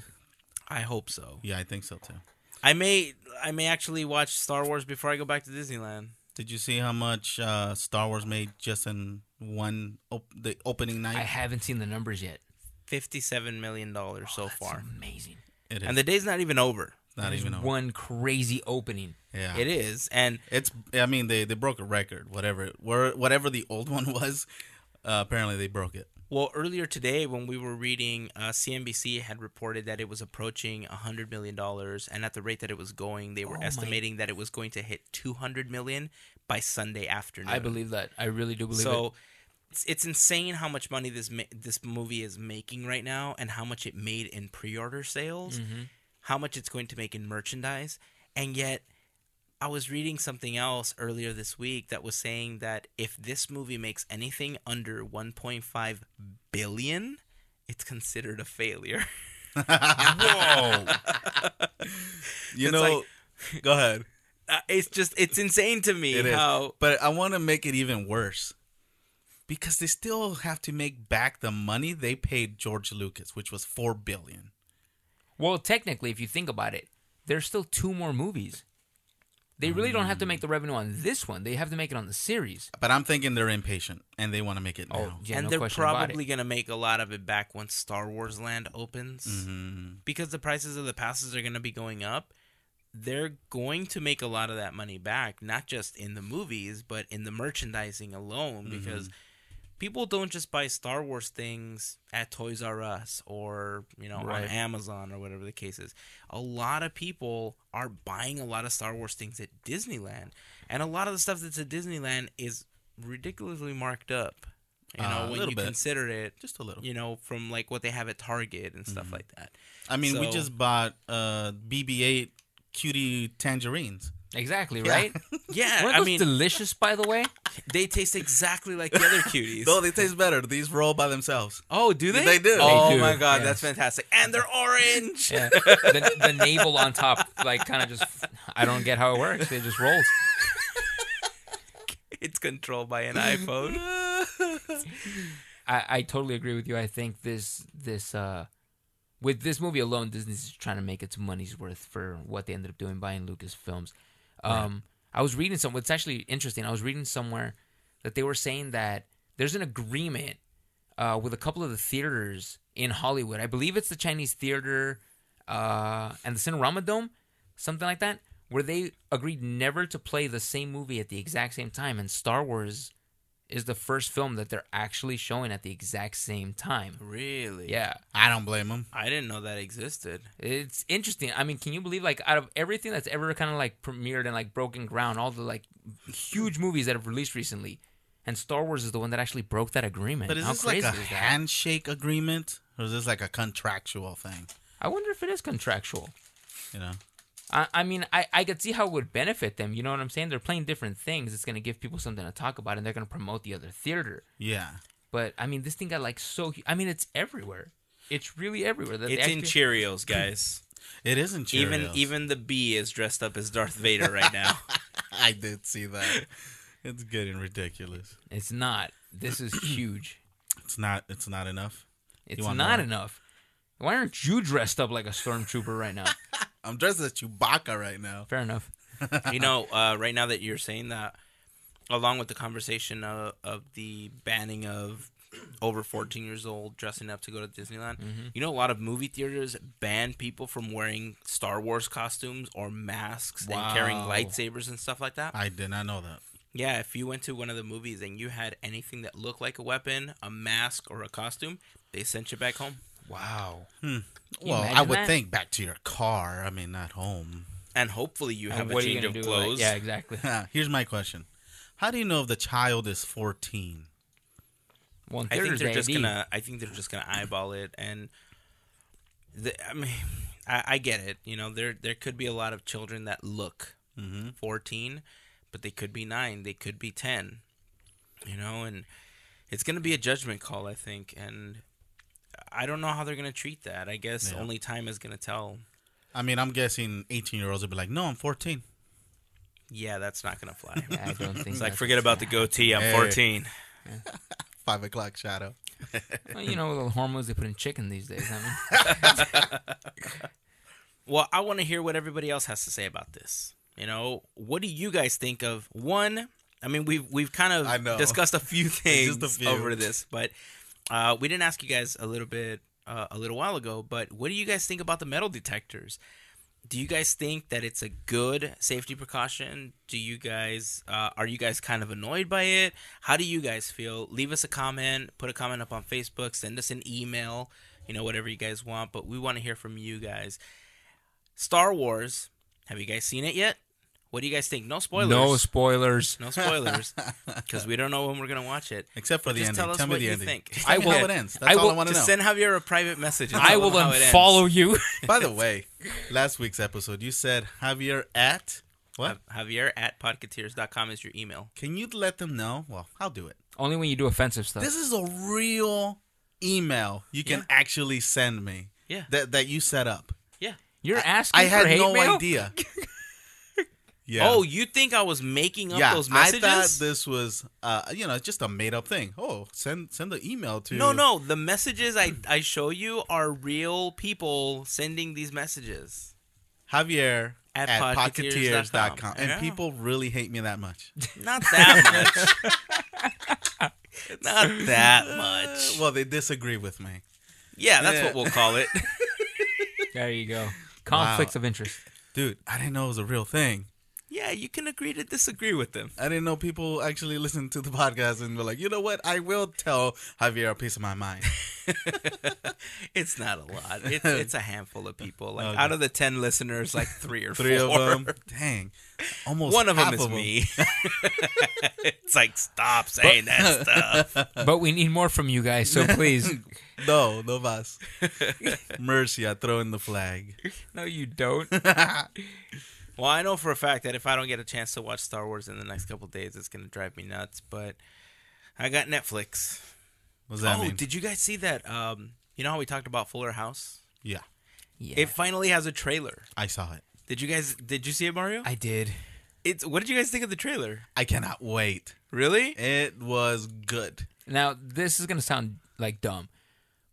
I hope so. Yeah, I think so too. I may I may actually watch Star Wars before I go back to Disneyland. Did you see how much uh, Star Wars made just in one op- the opening night? I haven't seen the numbers yet. Fifty-seven million dollars so That's far, amazing. it is and the day's not even over. Not That is even over. one crazy opening. Yeah, It is, and It's. I mean, they they broke a record. Whatever, where whatever the old [LAUGHS] one was, uh, apparently they broke it. well, earlier today when we were reading, uh, CNBC had reported that it was approaching hundred million dollars, and at the rate that it was going, they were Oh my- estimating that it was going to hit two hundred million by Sunday afternoon. I believe that. I really do believe so. it. it's, it's insane how much money this ma- this movie is making right now, and how much it made in pre-order sales, how much it's going to make in merchandise, and yet. I was reading something else earlier this week that was saying that if this movie makes anything under 1.5 billion, it's considered a failure. [LAUGHS] Whoa. you It's know, go ahead. Uh, it's just it's insane to me It is. how But I want to make it even worse because they still have to make back the money they paid George Lucas, which was four billion. Well, technically, if you think about it, there's still two more movies. They really don't have to make the revenue on this one. They have to make it on the series. But I'm thinking they're impatient and they want to make it Oh, now. yeah, and no they're question about probably going to make a lot of it back once Star Wars Land opens Mm-hmm. because the prices of the passes are going to be going up. They're going to make a lot of that money back, not just in the movies, but in the merchandising alone because people don't just buy Star Wars things at Toys R Us or, you know, on Amazon or whatever the case is. A lot of people are buying a lot of Star Wars things at Disneyland. And a lot of the stuff that's at Disneyland is ridiculously marked up. You Uh, know, a when little you bit. consider it, Just a little. you know, from like what they have at Target and stuff like that. I mean, we just bought uh, BB-8 cutie tangerines. Exactly, Yeah. right? [LAUGHS] Yeah, Weren't I those mean, delicious, by the way? they taste exactly like the other [LAUGHS] cuties. Though they taste better. These roll by themselves. oh, do they? They do. Oh They do, my god, yes. that's fantastic. And they're orange. Yeah. the, the navel on top, like, kind of just. I don't get how it works. It just rolls. [LAUGHS] It's controlled by an iPhone. I, I totally agree with you. I think this this uh with this movie alone, Disney's just trying to make its money's worth for what they ended up doing buying Lucasfilms. Um, I was reading some. What's actually interesting. I was reading somewhere that they were saying that there's an agreement uh, with a couple of the theaters in Hollywood. I believe it's the Chinese Theater uh, and the Cinerama Dome, something like that, where they agreed never to play the same movie at the exact same time. And Star Wars is the first film that they're actually showing at the exact same time. Really? Yeah. I don't blame them. I didn't know that existed. It's interesting. I mean, can you believe like out of everything that's ever kind of like premiered and like broken ground, all the like huge movies that have released recently, and Star Wars is the one that actually broke that agreement. But is How this like a handshake agreement? Or is this like a contractual thing? I wonder if it is contractual. You know? I, I mean, I, I could see how it would benefit them. You know what I'm saying? They're playing different things. It's going to give people something to talk about, and they're going to promote the other theater. Yeah. But I mean, this thing got like so. I mean, it's everywhere. It's really everywhere. The- the It's in Cheerios, guys. [CLEARS THROAT] It isn't Cheerios. even even the bee is dressed up as Darth Vader right now. [LAUGHS] [LAUGHS] I did see that. It's getting ridiculous. It's not. This is huge. [CLEARS THROAT] It's not. It's not enough. It's not more? enough. Why aren't you dressed up like a stormtrooper right now? [LAUGHS] I'm dressed as Chewbacca right now. Fair enough. you know, uh, right now that you're saying that, along with the conversation of, of the banning of over 14 years old dressing up to go to Disneyland, you know, a lot of movie theaters ban people from wearing Star Wars costumes or masks and carrying lightsabers and stuff like that. I did not know that. Yeah, if you went to one of the movies and you had anything that looked like a weapon, a mask, or a costume, they sent you back home. Wow. Well, I would that? think back to your car. I mean, not home. And hopefully you have And a what are you change of gonna do? Like- clothes. yeah, exactly. [LAUGHS] Here's my question: How do you know if the child is 14? Well, in I think theaters, they're they just gonna. I think they're just gonna eyeball it, and the, I mean, I, I get it. You know, there there could be a lot of children that look Mm-hmm. 14, but they could be nine, they could be 10. You know, and it's gonna be a judgment call, I think, and I don't know how they're gonna treat that. I guess Yeah. only time is gonna tell. I mean, I'm guessing 18 year olds would be like, "No, I'm 14." Yeah, that's not gonna fly. [LAUGHS] Yeah, I don't think It's like forget what's about the goatee. I'm Hey. 14. [LAUGHS] Five o'clock shadow. happen. [LAUGHS] Well, you know the hormones they put in chicken these days. I mean, Well, I want to hear what everybody else has to say about this. You know, what do you guys think of one? I mean, we've we've kind I of know. discussed a few things a few. over this, but uh, we didn't ask you guys a little bit uh, a little while ago. But what do you guys think about the metal detectors? Do you guys think that it's a good safety precaution? Do you guys uh, are you guys kind of annoyed by it? How do you guys feel? Leave us a comment, put a comment up on Facebook, send us an email, you know, whatever you guys want. But we want to hear from you guys. Star Wars. Have you guys seen it yet? What do you guys think? No spoilers. No spoilers. No spoilers, because we don't know when we're gonna watch it. Except for the Just ending. tell us Tell me what the you ending. think. Just I tell will- how it ends. That's I all I want to Just know. send Javier a private message. And I will him how it ends. unfollow you. [LAUGHS] By the way, last week's episode, you said Javier at what? Javier at podcateers.com is your email. Can you let them know? Well, I'll do it. Only when you do offensive stuff. This is a real email you can Yeah. actually send me. Yeah. That that you set up. Yeah. You're asking I had hate no mail? idea. [LAUGHS] yeah. Oh, you think I was making up yeah. those messages? I thought this was, uh, you know, just a made up thing. Oh, send send the email to. no, no. The messages I, I show you are real people sending these messages. Javier At at, podcateers.com. podcateers.com. And Yeah. people really hate me that much. [LAUGHS] Not that much. [LAUGHS] Not that much. well, they disagree with me. Yeah, that's Yeah. what we'll call it. [LAUGHS] There you go. Conflicts of interest. Dude, I didn't know it was a real thing. Yeah, you can agree to disagree with them. I didn't know people actually listen to the podcast and were like, you know what? I will tell Javier a piece of my mind. [LAUGHS] It's not a lot. It's, [LAUGHS] it's a handful of people. Like Okay. out of the ten listeners, like three or Three four. of them. Dang. Almost One of them half is me. [LAUGHS] it's like stop saying that stuff. But we need more from you guys, so please. No, no vas. Mercy, I throw in the flag. no, you don't. Well, I know for a fact that if I don't get a chance to watch Star Wars in the next couple days, it's gonna drive me nuts. But I got Netflix. What does that oh, mean? did you guys see that? Um, you know how we talked about Fuller House? yeah, Yeah. It finally has a trailer. I saw it. Did you guys? Did you see it, Mario? I did. It's. What did you guys think of the trailer? I cannot wait. Really? It was good. Now, this is going to sound like dumb,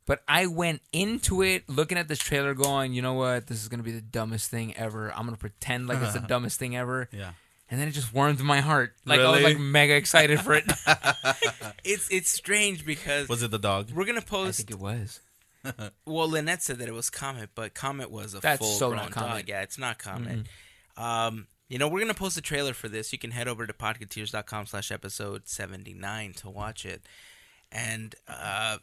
but I went into it looking at this trailer going, you know what? This is going to be the dumbest thing ever. I'm going to pretend like it's the [LAUGHS] dumbest thing ever. Yeah. And then it just warmed my heart. Like, I was Really? like mega excited for it. [LAUGHS] It's it's strange because Was it the dog? we're gonna post I post. think it was. [LAUGHS] Well, Lynette said that it was Comet, but Comet was a That's full so grown not Comet. dog. Yeah, it's not Comet. Um, you know, we're gonna post a trailer for this. You can head over to podcateers.com slash episode seventy nine to watch it. And uh,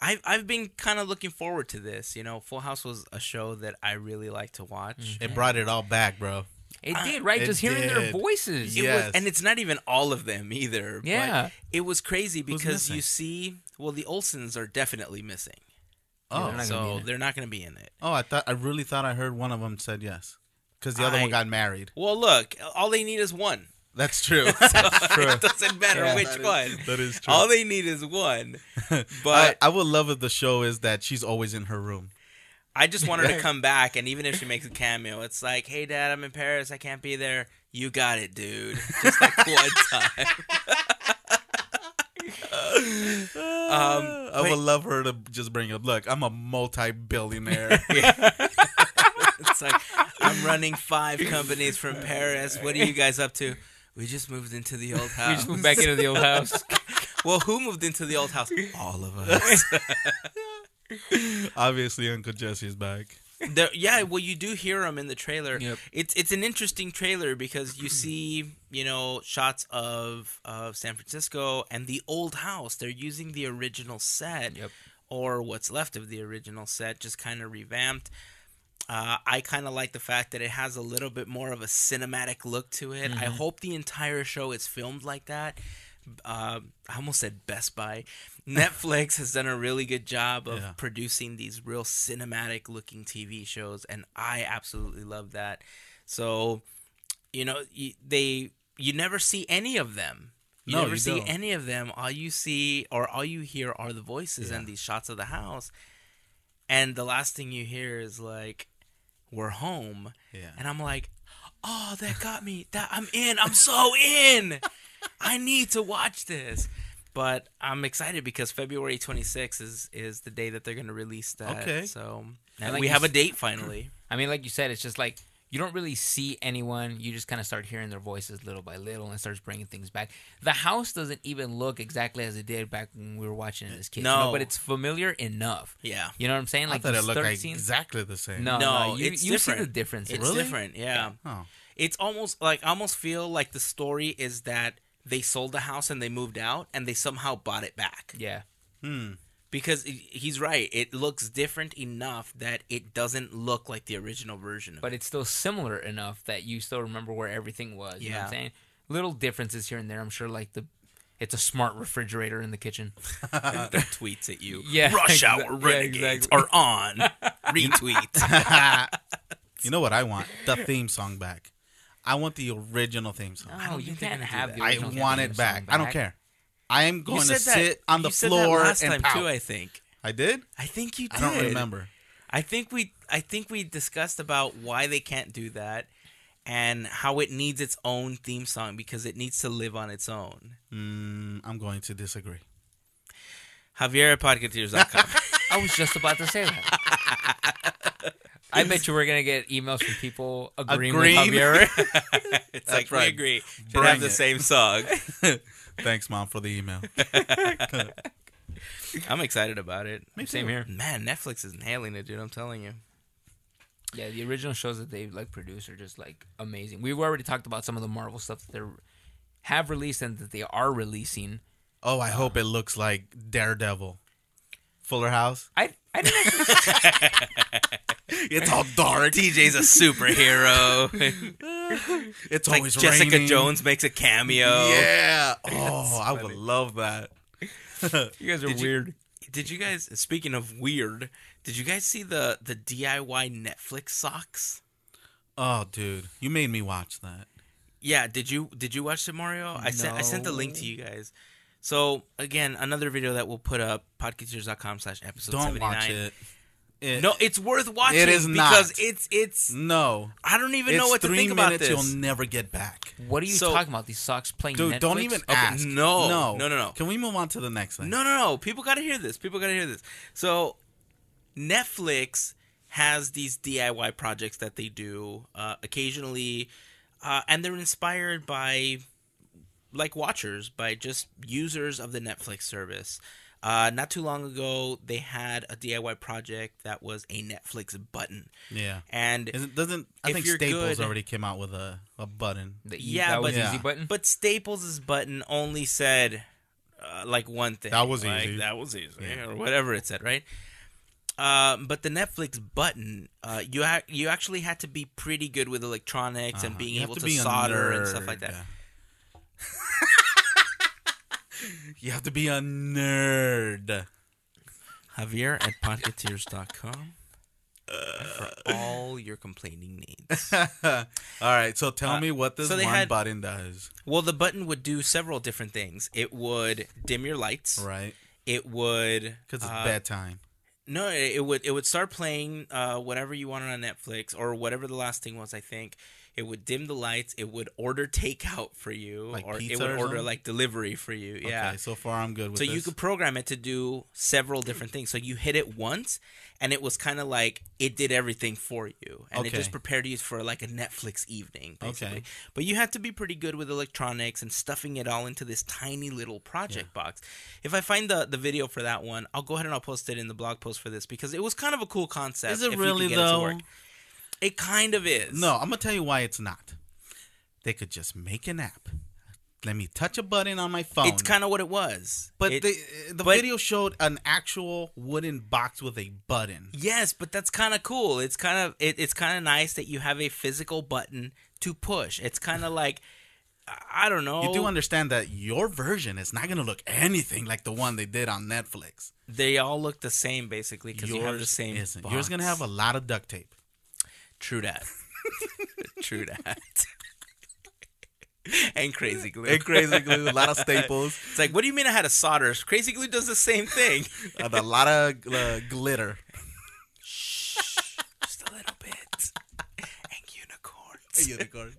I've I've been kind of looking forward to this. You know, Full House was a show that I really like to watch. Mm-hmm. It brought it all back, bro. It did, right? It just hearing their did. voices. It Yes. was, and it's not even all of them either. but Yeah. it was crazy Who's because you see, well, the Olsens are definitely missing, Yeah, Oh, they're not gonna be so in it. they're not going to be in it. oh, I thought I really thought I heard one of them said yes, because the other I- one got married. Well, look, all they need is one. That's true. [LAUGHS] That's true. it doesn't matter Yeah. which That is- one. that is true. All they need is one. [LAUGHS] But I would love if the show is that she's always in her room. I just want her to [LAUGHS] come back, and even if she makes a cameo, it's like, "Hey, Dad, I'm in Paris. I can't be there. You got it, dude." Just like one time. um, I would love her to just bring up. Look, I'm a multi-billionaire. it's like I'm running five companies from Paris. What are you guys up to? We just moved into the [LAUGHS] old house. We just moved back into the old house. [LAUGHS] well, who moved into the old house? All of us. [LAUGHS] Obviously, Uncle Jesse's back. There, yeah, well, you do hear him in the trailer. Yep. It's it's an interesting trailer because you see, you know, shots of of San Francisco and the old house. They're using the original set, Yep. or what's left of the original set, just kind of revamped. Uh, I kind of like the fact that it has a little bit more of a cinematic look to it. I hope the entire show is filmed like that. Uh, I almost said Best Buy. [LAUGHS] Netflix has done a really good job of Yeah. producing these real cinematic looking TV shows, and I absolutely love that. So, you know, you, they you never see any of them. You No, never you see don't. any of them. All you see or all you hear are the voices Yeah. and these shots of the house. And the last thing you hear is like, "We're home," Yeah. and I'm like, "Oh, that got me. That I'm in. I'm so in. I need to watch this." But I'm excited because February 26th is is the day that they're going to release that. Okay. So And like we have a s- date finally. [CLEARS THROAT] I mean, like you said, it's just like you don't really see anyone. You just kind of start hearing their voices little by little, and starts bringing things back. The house doesn't even look exactly as it did back when we were watching it as kids. you know, No. but it's familiar enough. Yeah. You know what I'm saying? I Like thought the it looked like scenes. exactly the same. No, No, no, you, it's you see the difference. It's Really? different. Yeah. Oh. It's almost like I almost feel like the story is that they sold the house and they moved out and they somehow bought it back. Yeah. Hmm. Because he's right. It looks different enough that it doesn't look like the original version. Of but it's still similar enough that you still remember where everything was. You know what Yeah. I'm saying? Little differences here and there. I'm sure, like the, it's a smart refrigerator in the kitchen. it. [LAUGHS] that tweets at you. [LAUGHS] Yeah, Rush exa- hour yeah, renegades exactly. are [LAUGHS] on. Retweet. You know what I want? The theme song back. I want the original theme song. Oh, don't you can't have that. the I original want theme it song back. I don't care. I am going to said that. sit on the floor last and time pout. too. I think. I did. I think you did. I don't remember. I think we I think we discussed about why they can't do that and how it needs its own theme song because it needs to live on its own. Mm, I'm going to disagree. Javier at podcateers.com. [LAUGHS] I was just about to say that. I bet you we're gonna get emails from people agreeing, Agreeing? with Javier. [LAUGHS] it's like we agree. Should Bring have the it. same song. [LAUGHS] Thanks, mom, for the email. [LAUGHS] I'm excited about it. Same here. Man, Netflix is nailing it, dude. I'm telling you. Yeah, the original shows that they like produce are just like amazing. We've already talked about some of the Marvel stuff that they have released and that they are releasing. Oh, I hope it looks like Daredevil. Fuller House. I I didn't actually, [LAUGHS] It's all dark. TJ's a superhero. It's [LAUGHS] It's like always Jessica raining. Jones makes a cameo. Yeah. [LAUGHS] Oh, I would love that. you guys are Did you- weird. Did you guys? Speaking of weird, did you guys see the the DIY Netflix socks? Oh, dude, you made me watch that. Yeah, did you did you watch it, Mario? I sent I sent the link to you guys. So again, another video that we'll put up podcasteers.com slash episode Don't seventy nine. watch it. It- No, it's worth watching. It is because not. it's it's. no. I don't even it's know what to three think about minutes this. you'll never get back. What are you So- talking about? These socks playing Dude, Netflix? don't even Okay, ask. no, no, no, no, no. Can we move on to the next thing? No, no, no. People got to hear this. People got to hear this. So, Netflix has these DIY projects that they do uh, occasionally, uh, and they're inspired by like watchers, by just users of the Netflix service. Uh, not too long ago, they had a DIY project that was a Netflix button, Yeah. and Isn't, doesn't I think Staples good- already came out with a, a button? The e- Yeah, that was but- easy Yeah. button. But Staples' button only said uh, like one thing. That was like, easy. That was easy, Yeah. or whatever it said, right? Um, but the Netflix button, uh, you ha- you actually had to be pretty good with electronics and Uh-huh. being You able to to, solder and stuff like that. yeah. You have to be a nerd. Javier at podcateers.com for all your complaining needs. [LAUGHS] All right, so tell Uh, me what this so one had- button does. Well, the button would do several different things. It would dim your lights. Right? It would Because it's uh, bedtime. No, it it would it would start playing uh, whatever you wanted on Netflix or whatever the last thing was. I think it would dim the lights. It would order takeout for you, Like or it would or order like delivery for you. Yeah. Okay, so far I'm good with it. so this. you could program it to do several different things. So you hit it once, and it was kind of like it did everything for you, and it just prepared you for like a Netflix evening, basically. Okay. But you had to be pretty good with electronics and stuffing it all into this tiny little project box. If I find the the video for that one, I'll go ahead and I'll post it in the blog post for this because it was kind of a cool concept. Is it if you could really it though? work. It kind of is. No, I'm gonna tell you why it's not. They could just make an app. Let me touch a button on my phone. it's kind of what it was. But It- the the but- video showed an actual wooden box with a button. Yes, but that's kind of cool. It's kind of it, it's kind of nice that you have a physical button to push. It's kind of [SIGHS] like I- don't know. You do understand that your version is not gonna look anything like the one they did on Netflix. they all look the same basically because you have the same. Yours gonna have a lot of duct tape. True that. [LAUGHS] true that. [LAUGHS] and crazy glue. And crazy glue, a lot of staples, [LAUGHS] It's like, what do you mean I had a solder? Crazy glue does the same thing. and a lot of uh, glitter. Just a little bit. And unicorns. Unicorn.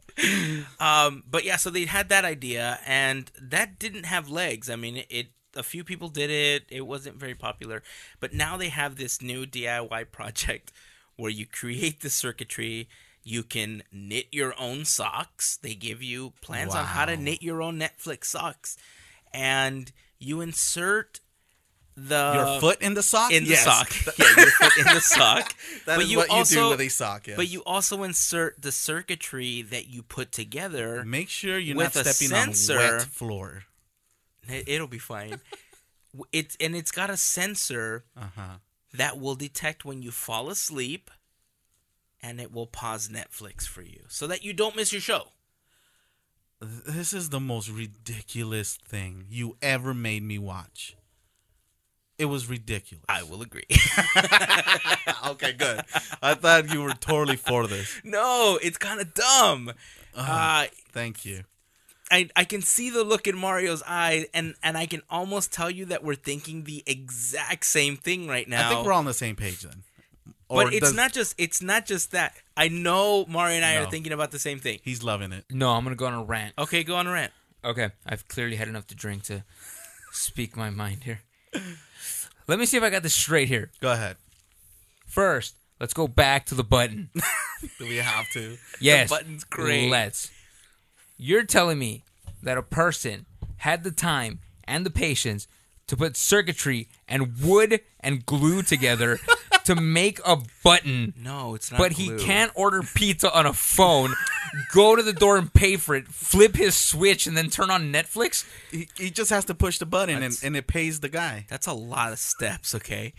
Um, but yeah, so they had that idea, and that didn't have legs. I mean, it a few people did it. It wasn't very popular, but now they have this new DIY project where you create the circuitry. You can knit your own socks. They give you plans on how to knit your own Netflix socks, and you insert the Your foot in the sock. in the Yes. sock. [LAUGHS] yeah, your foot in the sock. [LAUGHS] That but is you what also, you do with a sock. Yes. But you also insert the circuitry that you put together. make sure you're not stepping on sensor- wet floor. It- It'll be fine. [LAUGHS] It's and it's got a sensor Uh huh. That will detect when you fall asleep, and it will pause Netflix for you so that you don't miss your show. This is the most ridiculous thing you ever made me watch. It was ridiculous. I will agree. [LAUGHS] okay, good. I thought you were totally for this. no, it's kind of dumb. Uh, Thank you. I I can see the look in Mario's eye, and and I can almost tell you that we're thinking the exact same thing right now. I think we're all on the same page then. but it's does- not just it's not just that. I know Mario and I No. are thinking about the same thing. He's loving it. No, I'm gonna go on a rant. Okay, go on a rant. Okay, I've clearly had enough to drink to speak my mind here. Let me see if I got this straight here. Go ahead. First, let's go back to the button. [LAUGHS] Do we have to? Yes, button's great. Let's. You're telling me that a person had the time and the patience to put circuitry and wood and glue together to make a button, No, it's not. but he can't order pizza on a phone, [LAUGHS] go to the door and pay for it, flip his switch, and then turn on Netflix? He, he just has to push the button and, That's- and it pays the guy. That's a lot of steps. Okay,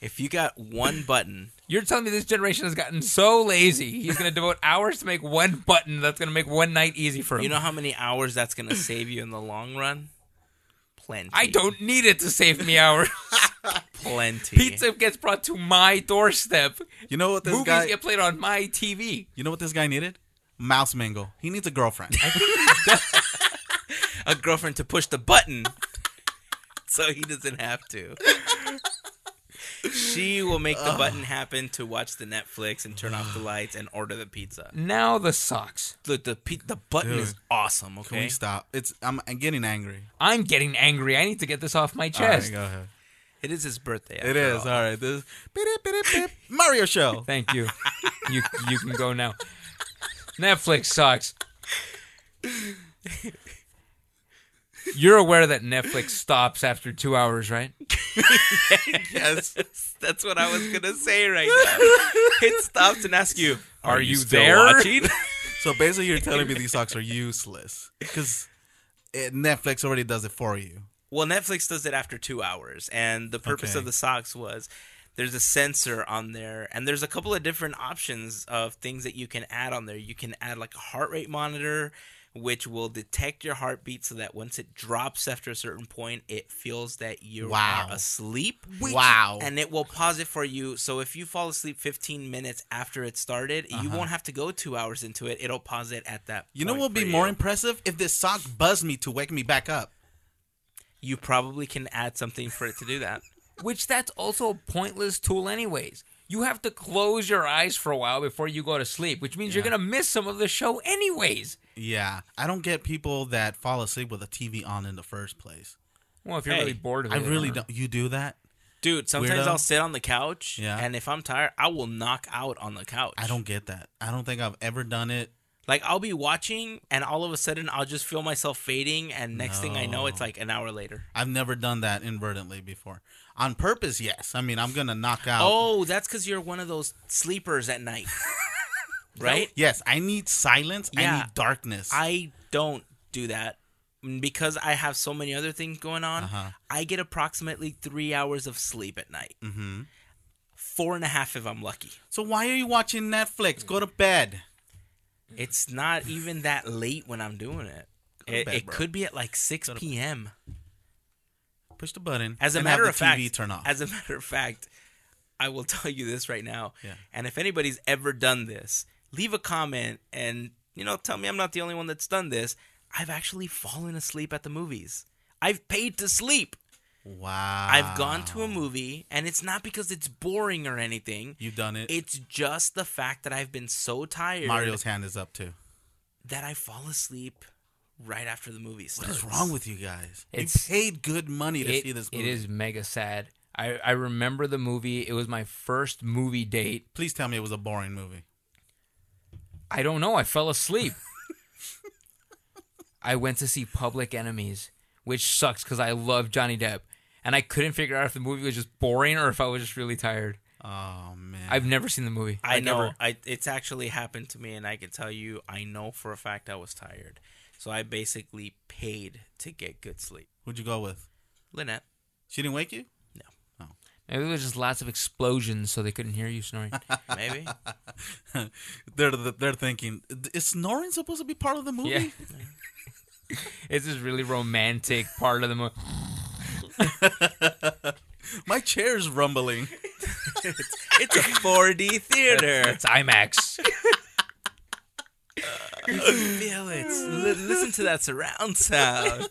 if you got one button, You're telling me this generation has gotten so lazy. He's going to devote hours to make one button that's going to make one night easy for him. you know how many hours that's gonna save you in the long run? Plenty. I don't need it to save me hours. [LAUGHS] Plenty. Pizza gets brought to my doorstep. You know what this Movies guy? get played on my TV. You know what this guy needed? Mouse mingle. He needs a girlfriend. [LAUGHS] a girlfriend to push the button [LAUGHS] so he doesn't have to. She will make the button happen to watch the Netflix and turn off the lights and order the pizza. Now the socks. Look, the pe- the button is Dude. awesome. Can Okay, we stop? It's I'm, I'm getting angry. I'm getting angry. I need to get this off my All right, chest. go ahead. it is his birthday. It after is all. all right. This beep, beep, beep, beep. Mario show. [LAUGHS] Thank you. [LAUGHS] you you can go now. Netflix sucks. You're aware that Netflix stops after two hours, right? [LAUGHS] [LAUGHS] yes. That's what I was gonna say right now. It stops and asks you, "Are, you, still there?" watching?" [LAUGHS] So basically, you're telling me these socks are useless because Netflix already does it for you. Well, Netflix does it after two hours, and the purpose Okay. of the socks was there's a sensor on there, and there's a couple of different options of things that you can add on there. You can add like a heart rate monitor, which will detect your heartbeat so that once it drops after a certain point, it feels that you Wow. are asleep. Wow. And it will pause it for you. So if you fall asleep 15 minutes after it started, you won't have to go two hours into it. It'll pause it at that. Uh-huh. You know what would be for more impressive if this sock buzzed me to wake me back up. you probably can add something for it to do that. [LAUGHS] Which that's also a pointless tool, anyways. You have to close your eyes for a while before you go to sleep, which means you're gonna miss some of the show, anyways. Yeah, I don't get people that fall asleep with a TV on in the first place. Well, if you're Hey, really bored of it, I really don't. don't. You do that? Dude, sometimes Weirdo. I'll sit on the couch, Yeah. and if I'm tired, I will knock out on the couch. I don't get that. I don't think I've ever done it. Like. I'll be watching, and all of a sudden, I'll just feel myself fading, and next thing I know, it's like an hour later. I've never done that inadvertently before. On purpose, yes. I mean, I'm gonna knock out. Oh, that's because you're one of those sleepers at night, [LAUGHS] right? Yes, I need silence. I Yeah. need darkness. I don't do that Mm, because I have so many other things going on. Uh-huh. I get approximately three hours of sleep at night. mm-hmm. Four and a half if I'm lucky. So why are you watching Netflix? Go to bed. It's not even that late when I'm doing it. Go to It, bed, it bro. could be at like 6 Go to p.m. Push the button. As a and matter have of fact, TV turn off. as a [LAUGHS] matter of fact, I will tell you this right now. Yeah. And if anybody's ever done this, leave a comment and you know tell me I'm not the only one that's done this. I've actually fallen asleep at the movies. I've paid to sleep. Wow. I've gone to a movie and it's not because it's boring or anything. You've done it. It's just the fact that I've been so tired Mario's hand is up too. that I fall asleep right after the movie What starts. is wrong with you guys? It's- you paid good money to It, see this it movie. is mega sad. I, I remember the movie. It was my first movie date. Please tell me it was a boring movie. I don't know. I fell asleep. [LAUGHS] I went to see Public Enemies, which sucks because I love Johnny Depp, and I couldn't figure out if the movie was just boring or if I was just really tired. Oh man. I've never seen the movie. I Like, know. ever. I it's actually happened to me, and I can tell you, I know for a fact I was tired. So I basically paid to get good sleep. Who'd you go with? Lynette, She didn't wake you? No. Oh. Maybe there was just lots of explosions, so they couldn't hear you snoring. [LAUGHS] Maybe. [LAUGHS] they're they're thinking, is snoring supposed to be part of the movie? Yeah. [LAUGHS] it's this really romantic part of the movie. [LAUGHS] My chair's rumbling. [LAUGHS] It's a 4D theater. It's IMAX. [LAUGHS] Feel it. Li- listen to that surround sound.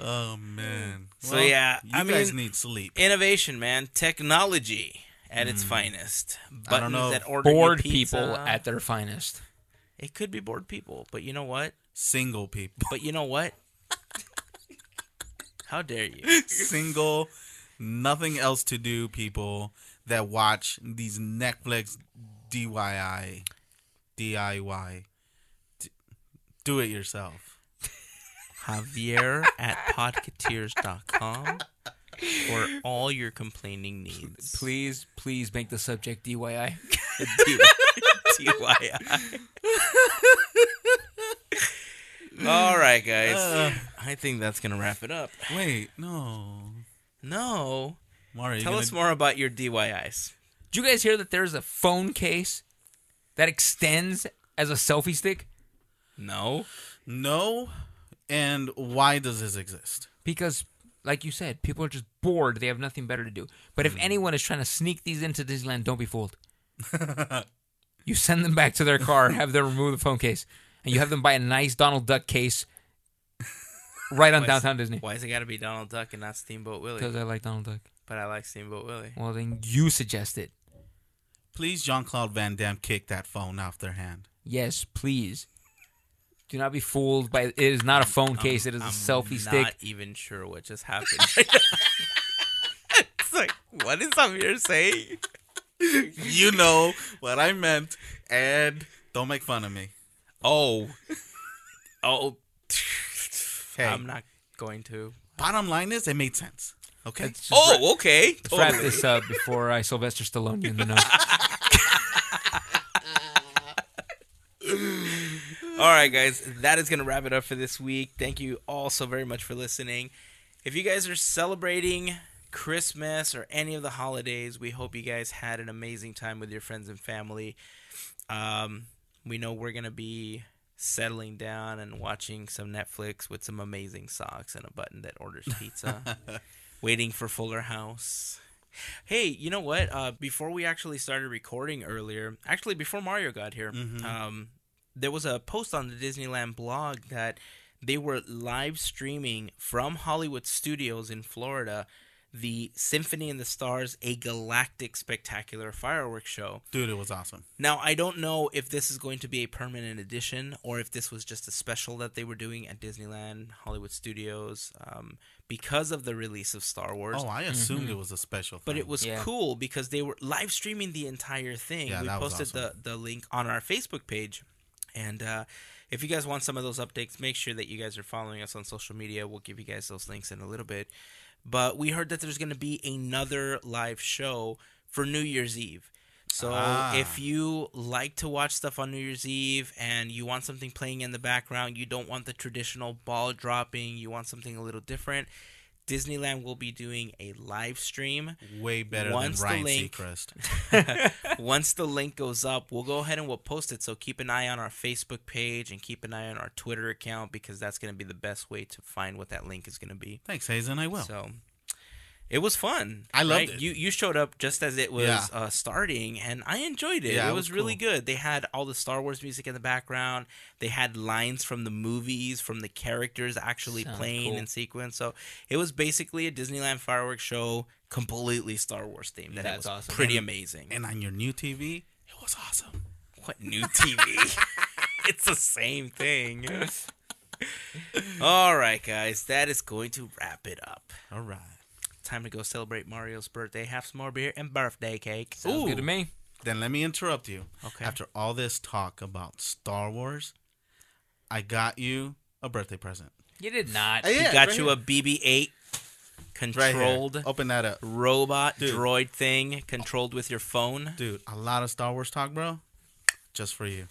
Oh man. So, yeah, you I guys mean- need sleep. Innovation, man. Technology at its hmm. finest. Buttons I don't know. that order you Bored pizza. people at their finest. It could be bored people, but you know what? Single people. But you know what? How dare you? [LAUGHS] Single, nothing else to do people that watch these Netflix DIY, DIY. D- do it yourself. [LAUGHS] Javier at podcateers.com for all your complaining needs. Please, please make the subject DYI. TYI. [LAUGHS] All right, guys. Uh. I think that's gonna wrap it up. Wait, no. No, Mario, tell gonna- us more about your DYIs. Did you guys hear that there's a phone case that extends as a selfie stick? No, No. And why does this exist? Because, like you said, people are just bored. They have nothing better to do. But if hmm. anyone is trying to sneak these into Disneyland, don't be fooled. [LAUGHS] you send them back to their car, have them remove the phone case, and you have them buy a nice Donald Duck case right on Why downtown Disney. why is it got to be Donald Duck and not Steamboat Willie? Because I like Donald Duck. But I like Steamboat Willie. Well, then you suggest it. Please, Jean Claude Van Damme, kick that phone off their hand. Yes, please. Do not be fooled by it is not a phone case. It is a I'm selfie stick. Not even sure what just happened. [LAUGHS] it's like, what is Javier saying? You know what I meant, and don't make fun of me. Oh, oh. Hey. I'm not going to. Bottom line is, it made sense. Okay. Let's just Oh, okay. Let's wrap this up before I Sylvester Stallone you in the nose. [LAUGHS] All right, guys, that is going to wrap it up for this week. Thank you all so very much for listening. If you guys are celebrating Christmas or any of the holidays, we hope you guys had an amazing time with your friends and family. Um, we know we're going to be settling down and watching some Netflix with some amazing socks and a button that orders pizza, [LAUGHS] waiting for Fuller House. Hey, you know what? Uh, before we actually started recording earlier, actually before Mario got here, um, there was a post on the Disneyland blog that they were live streaming from Hollywood Studios in Florida the Symphony in the Stars, a galactic spectacular fireworks show. Dude, it was awesome. Now, I don't know if this is going to be a permanent addition or if this was just a special that they were doing at Disneyland, Hollywood Studios, um, because of the release of Star Wars. Oh, I assumed it was a special. Mm-hmm. But it was Yeah. cool because they were live streaming the entire thing. Yeah, we that was posted awesome. the, the link on our Facebook page. And uh, if you guys want some of those updates, make sure that you guys are following us on social media. We'll give you guys those links in a little bit. But we heard that there's going to be another live show for New Year's Eve. So Ah. if you like to watch stuff on New Year's Eve and you want something playing in the background, you don't want the traditional ball dropping, you want something a little different, Disneyland will be doing a live stream way better once the than Ryan link- Seacrest. [LAUGHS] [LAUGHS] once the link goes up, we'll go ahead and we'll post it. So keep an eye on our Facebook page and keep an eye on our Twitter account because that's going to be the best way to find what that link is going to be. Thanks, Hazen. I will. So it was fun. I loved right? it. You you showed up just as it was Yeah. uh, starting, and I enjoyed it. Yeah, it, it was, was really cool. good. They had all the Star Wars music in the background. They had lines from the movies, from the characters actually Sounds playing cool. in sequence. So it was basically a Disneyland fireworks show, completely Star Wars themed. and it was awesome. Pretty And- amazing. and on your new TV, it was awesome. What new TV? [LAUGHS] it's the same thing. [LAUGHS] All right, guys, that is going to wrap it up. All right. Time to go celebrate Mario's birthday, have some more beer, and birthday cake. Sounds good to me. Then let me interrupt you. Okay. After all this talk about Star Wars, I got you a birthday present. You did not. Hey, He got right you here. a BB-8 controlled here. Open that up. robot Dude. droid thing controlled with your phone. Dude, a lot of Star Wars talk, bro. Just for you.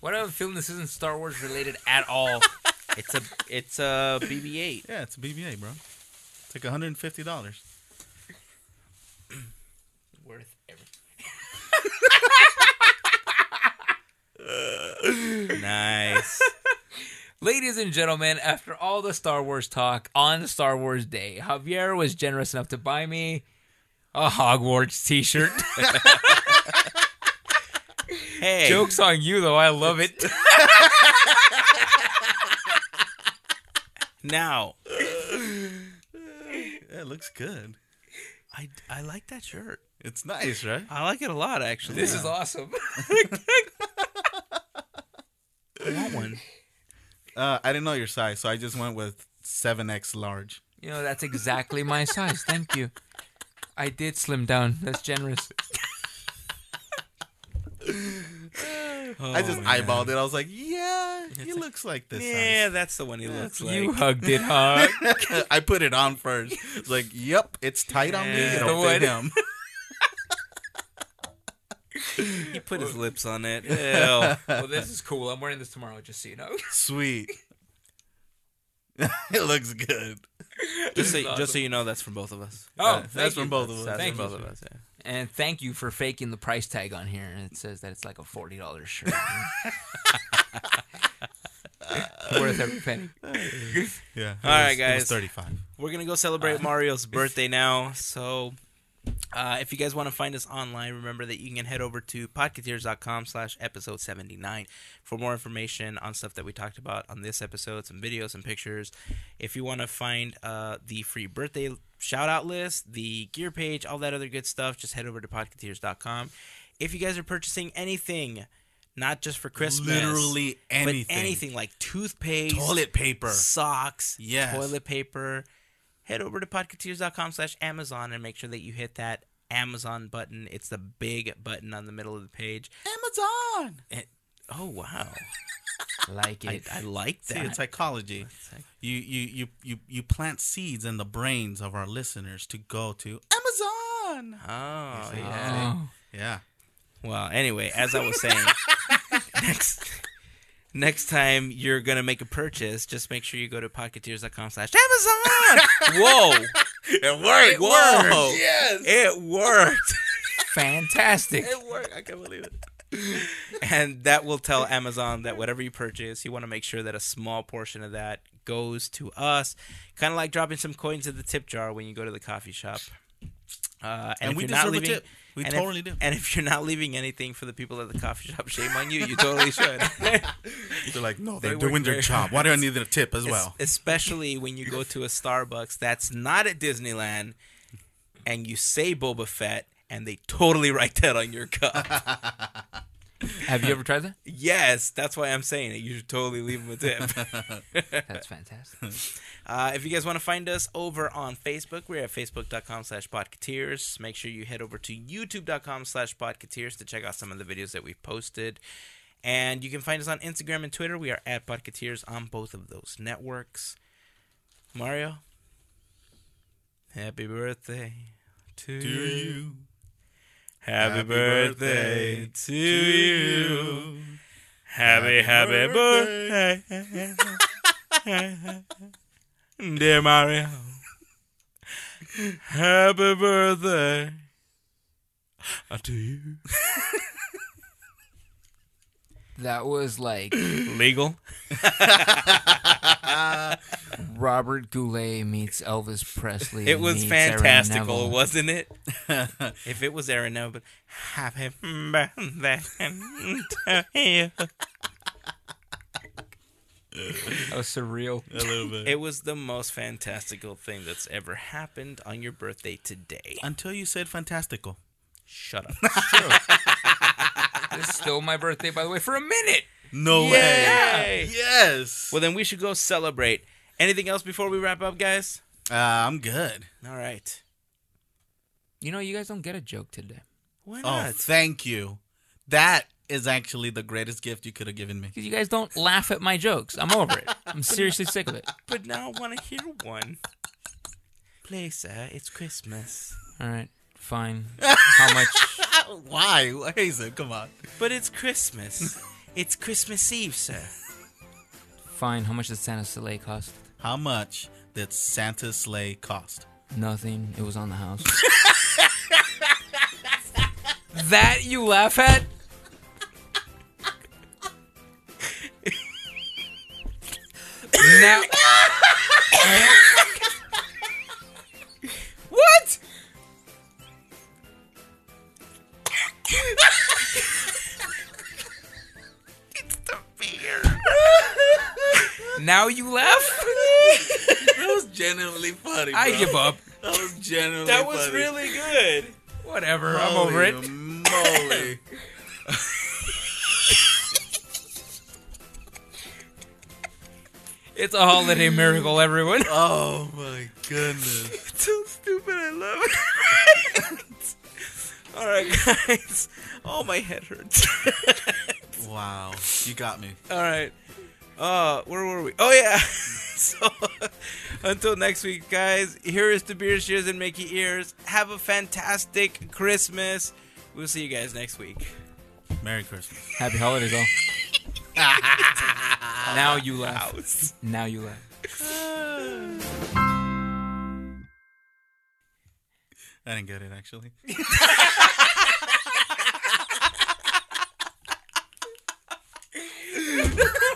Why do I have a feeling this isn't Star Wars related at all? [LAUGHS] It's a it's a BB-8. Yeah, it's a BB-8, bro. It's like $150. [CLEARS THROAT] Worth every. [LAUGHS] Nice. Ladies and gentlemen, after all the Star Wars talk on Star Wars Day, Javier was generous enough to buy me a Hogwarts T-shirt. [LAUGHS] Hey, Jokes on you, though. I love it. [LAUGHS] now Yeah, it looks good. I, I like that shirt. It's nice, right? I like it a lot, actually. This is awesome. [LAUGHS] I want one. Uh, I didn't know your size, so I just went with 7X large. You know, that's exactly my size. Thank you. I did slim down. That's generous. [LAUGHS] I just Oh, man. eyeballed it. I was like, yeah, he looks like this Yeah, that's the one he looks like. You hugged it hard. [LAUGHS] I put it on first. It's like, yep, it's tight on me. Yeah. It'll The fit one. him. [LAUGHS] He put his lips on it. [LAUGHS] Ew. well, this is cool. I'm wearing this tomorrow, just so you know. Sweet. it looks good. just, so, is just so you know, that's from both of us. Oh, Uh, thank that's you. from both of us. That's Thank from you, both of us. Yeah. And thank you for faking the price tag on here. And It says that it's like a forty dollars shirt. [LAUGHS] Worth every penny. Yeah. All right, It guys. 35. We're gonna go celebrate Mario's birthday now. So, uh, if you guys want to find us online, remember that you can head over to podcateers.com slash episode 79 for more information on stuff that we talked about on this episode, some videos, some pictures. If you want to find uh, the free birthday shout out list, the gear page, all that other good stuff, just head over to podcateers.com. If you guys are purchasing anything, not just for Christmas, Literally anything, but anything. like toothpaste, Toilet paper. socks, Yes. toilet paper, head over to podcateers.com slash Amazon and make sure that you hit that Amazon button. It's the big button on the middle of the page. Amazon. It, oh, wow. [LAUGHS] Like it. I like See, that. it's psychology. You, you you you you plant seeds in the brains of our listeners to go to Amazon. oh, yeah. Oh. Yeah. Well, anyway, as I was saying, [LAUGHS] next next time you're going to make a purchase, just make sure you go to podcateers.com slash Amazon. [LAUGHS] Whoa. It worked. Whoa. Yes. It worked. Fantastic. It worked. I can't believe it. [LAUGHS] and that will tell Amazon that whatever you purchase, you want to make sure that a small portion of that goes to us. Kind of like dropping some coins in the tip jar when you go to the coffee shop. Uh, And if we you're not deserve a leaving, tip. We and totally if, do. And if you're not leaving anything for the people at the coffee shop, shame on you. You totally [LAUGHS] should. [LAUGHS] They're like, no, they're They doing their job. Why do I need a tip as Es- well? Especially when you go to a Starbucks that's not at Disneyland and you say Boba Fett and they totally [LAUGHS] write that on your cup. Have you ever tried that? [LAUGHS] yes, that's why I'm saying it. You should totally leave them a tip. That's fantastic. Uh, if you guys want to find us over on Facebook, we're at facebook.com slash podcateers. Make sure you head over to youtube.com slash podcateers to check out some of the videos that we've posted. And you can find us on Instagram and Twitter. We are at podcateers on both of those networks. Mario, happy birthday to, you. Happy, Happy birthday, to you. Happy, happy birthday. [LAUGHS] Dear Mario. Happy birthday uh, to you. [LAUGHS] That was like [CLEARS THROAT] Legal? [LAUGHS] Robert Goulet meets Elvis Presley. It was meets Aaron fantastical, wasn't it? [LAUGHS] if it was Aaron Neville, happy birthday to you. That was surreal. A little bit. It was the most fantastical thing that's ever happened on your birthday today. Until you said fantastical. Shut up. [LAUGHS] This is still my birthday, by the way, for a minute. No Yay! way. Yes. well, then we should go celebrate. Anything else before we wrap up, guys? Uh, I'm good. All right. You know, you guys don't get a joke today Why Oh, not? thank you. That is actually the greatest gift you could have given me. because you guys don't laugh at my jokes. I'm over it. [LAUGHS] I'm seriously sick of it. but now I want to hear one. Please, sir, it's Christmas. All right, fine. [LAUGHS] How much? [LAUGHS] Why? Hazen, come on. But it's Christmas. it's Christmas Eve, sir. Fine. How much does Santa sleigh cost? How much did Santa's sleigh cost? Nothing. It was on the house. [LAUGHS] that you laugh at? now. Now you laugh? [LAUGHS] That was genuinely funny. I give up. That was genuinely. That was really good. Whatever. I'm over it. Moly. [LAUGHS] It's a holiday miracle, everyone. [LAUGHS] oh my goodness. It's so stupid. I love it. All right, guys. Oh, my head hurts. Wow, you got me. All right. Uh, where were we? Oh yeah. [LAUGHS] so until next week, guys. Here is the beer shears and Mickey ears. Have a fantastic Christmas. We'll see you guys next week. Merry Christmas. Happy holidays, all. [LAUGHS] now you laugh. Now you laugh. [SIGHS] I didn't get it actually. [LAUGHS]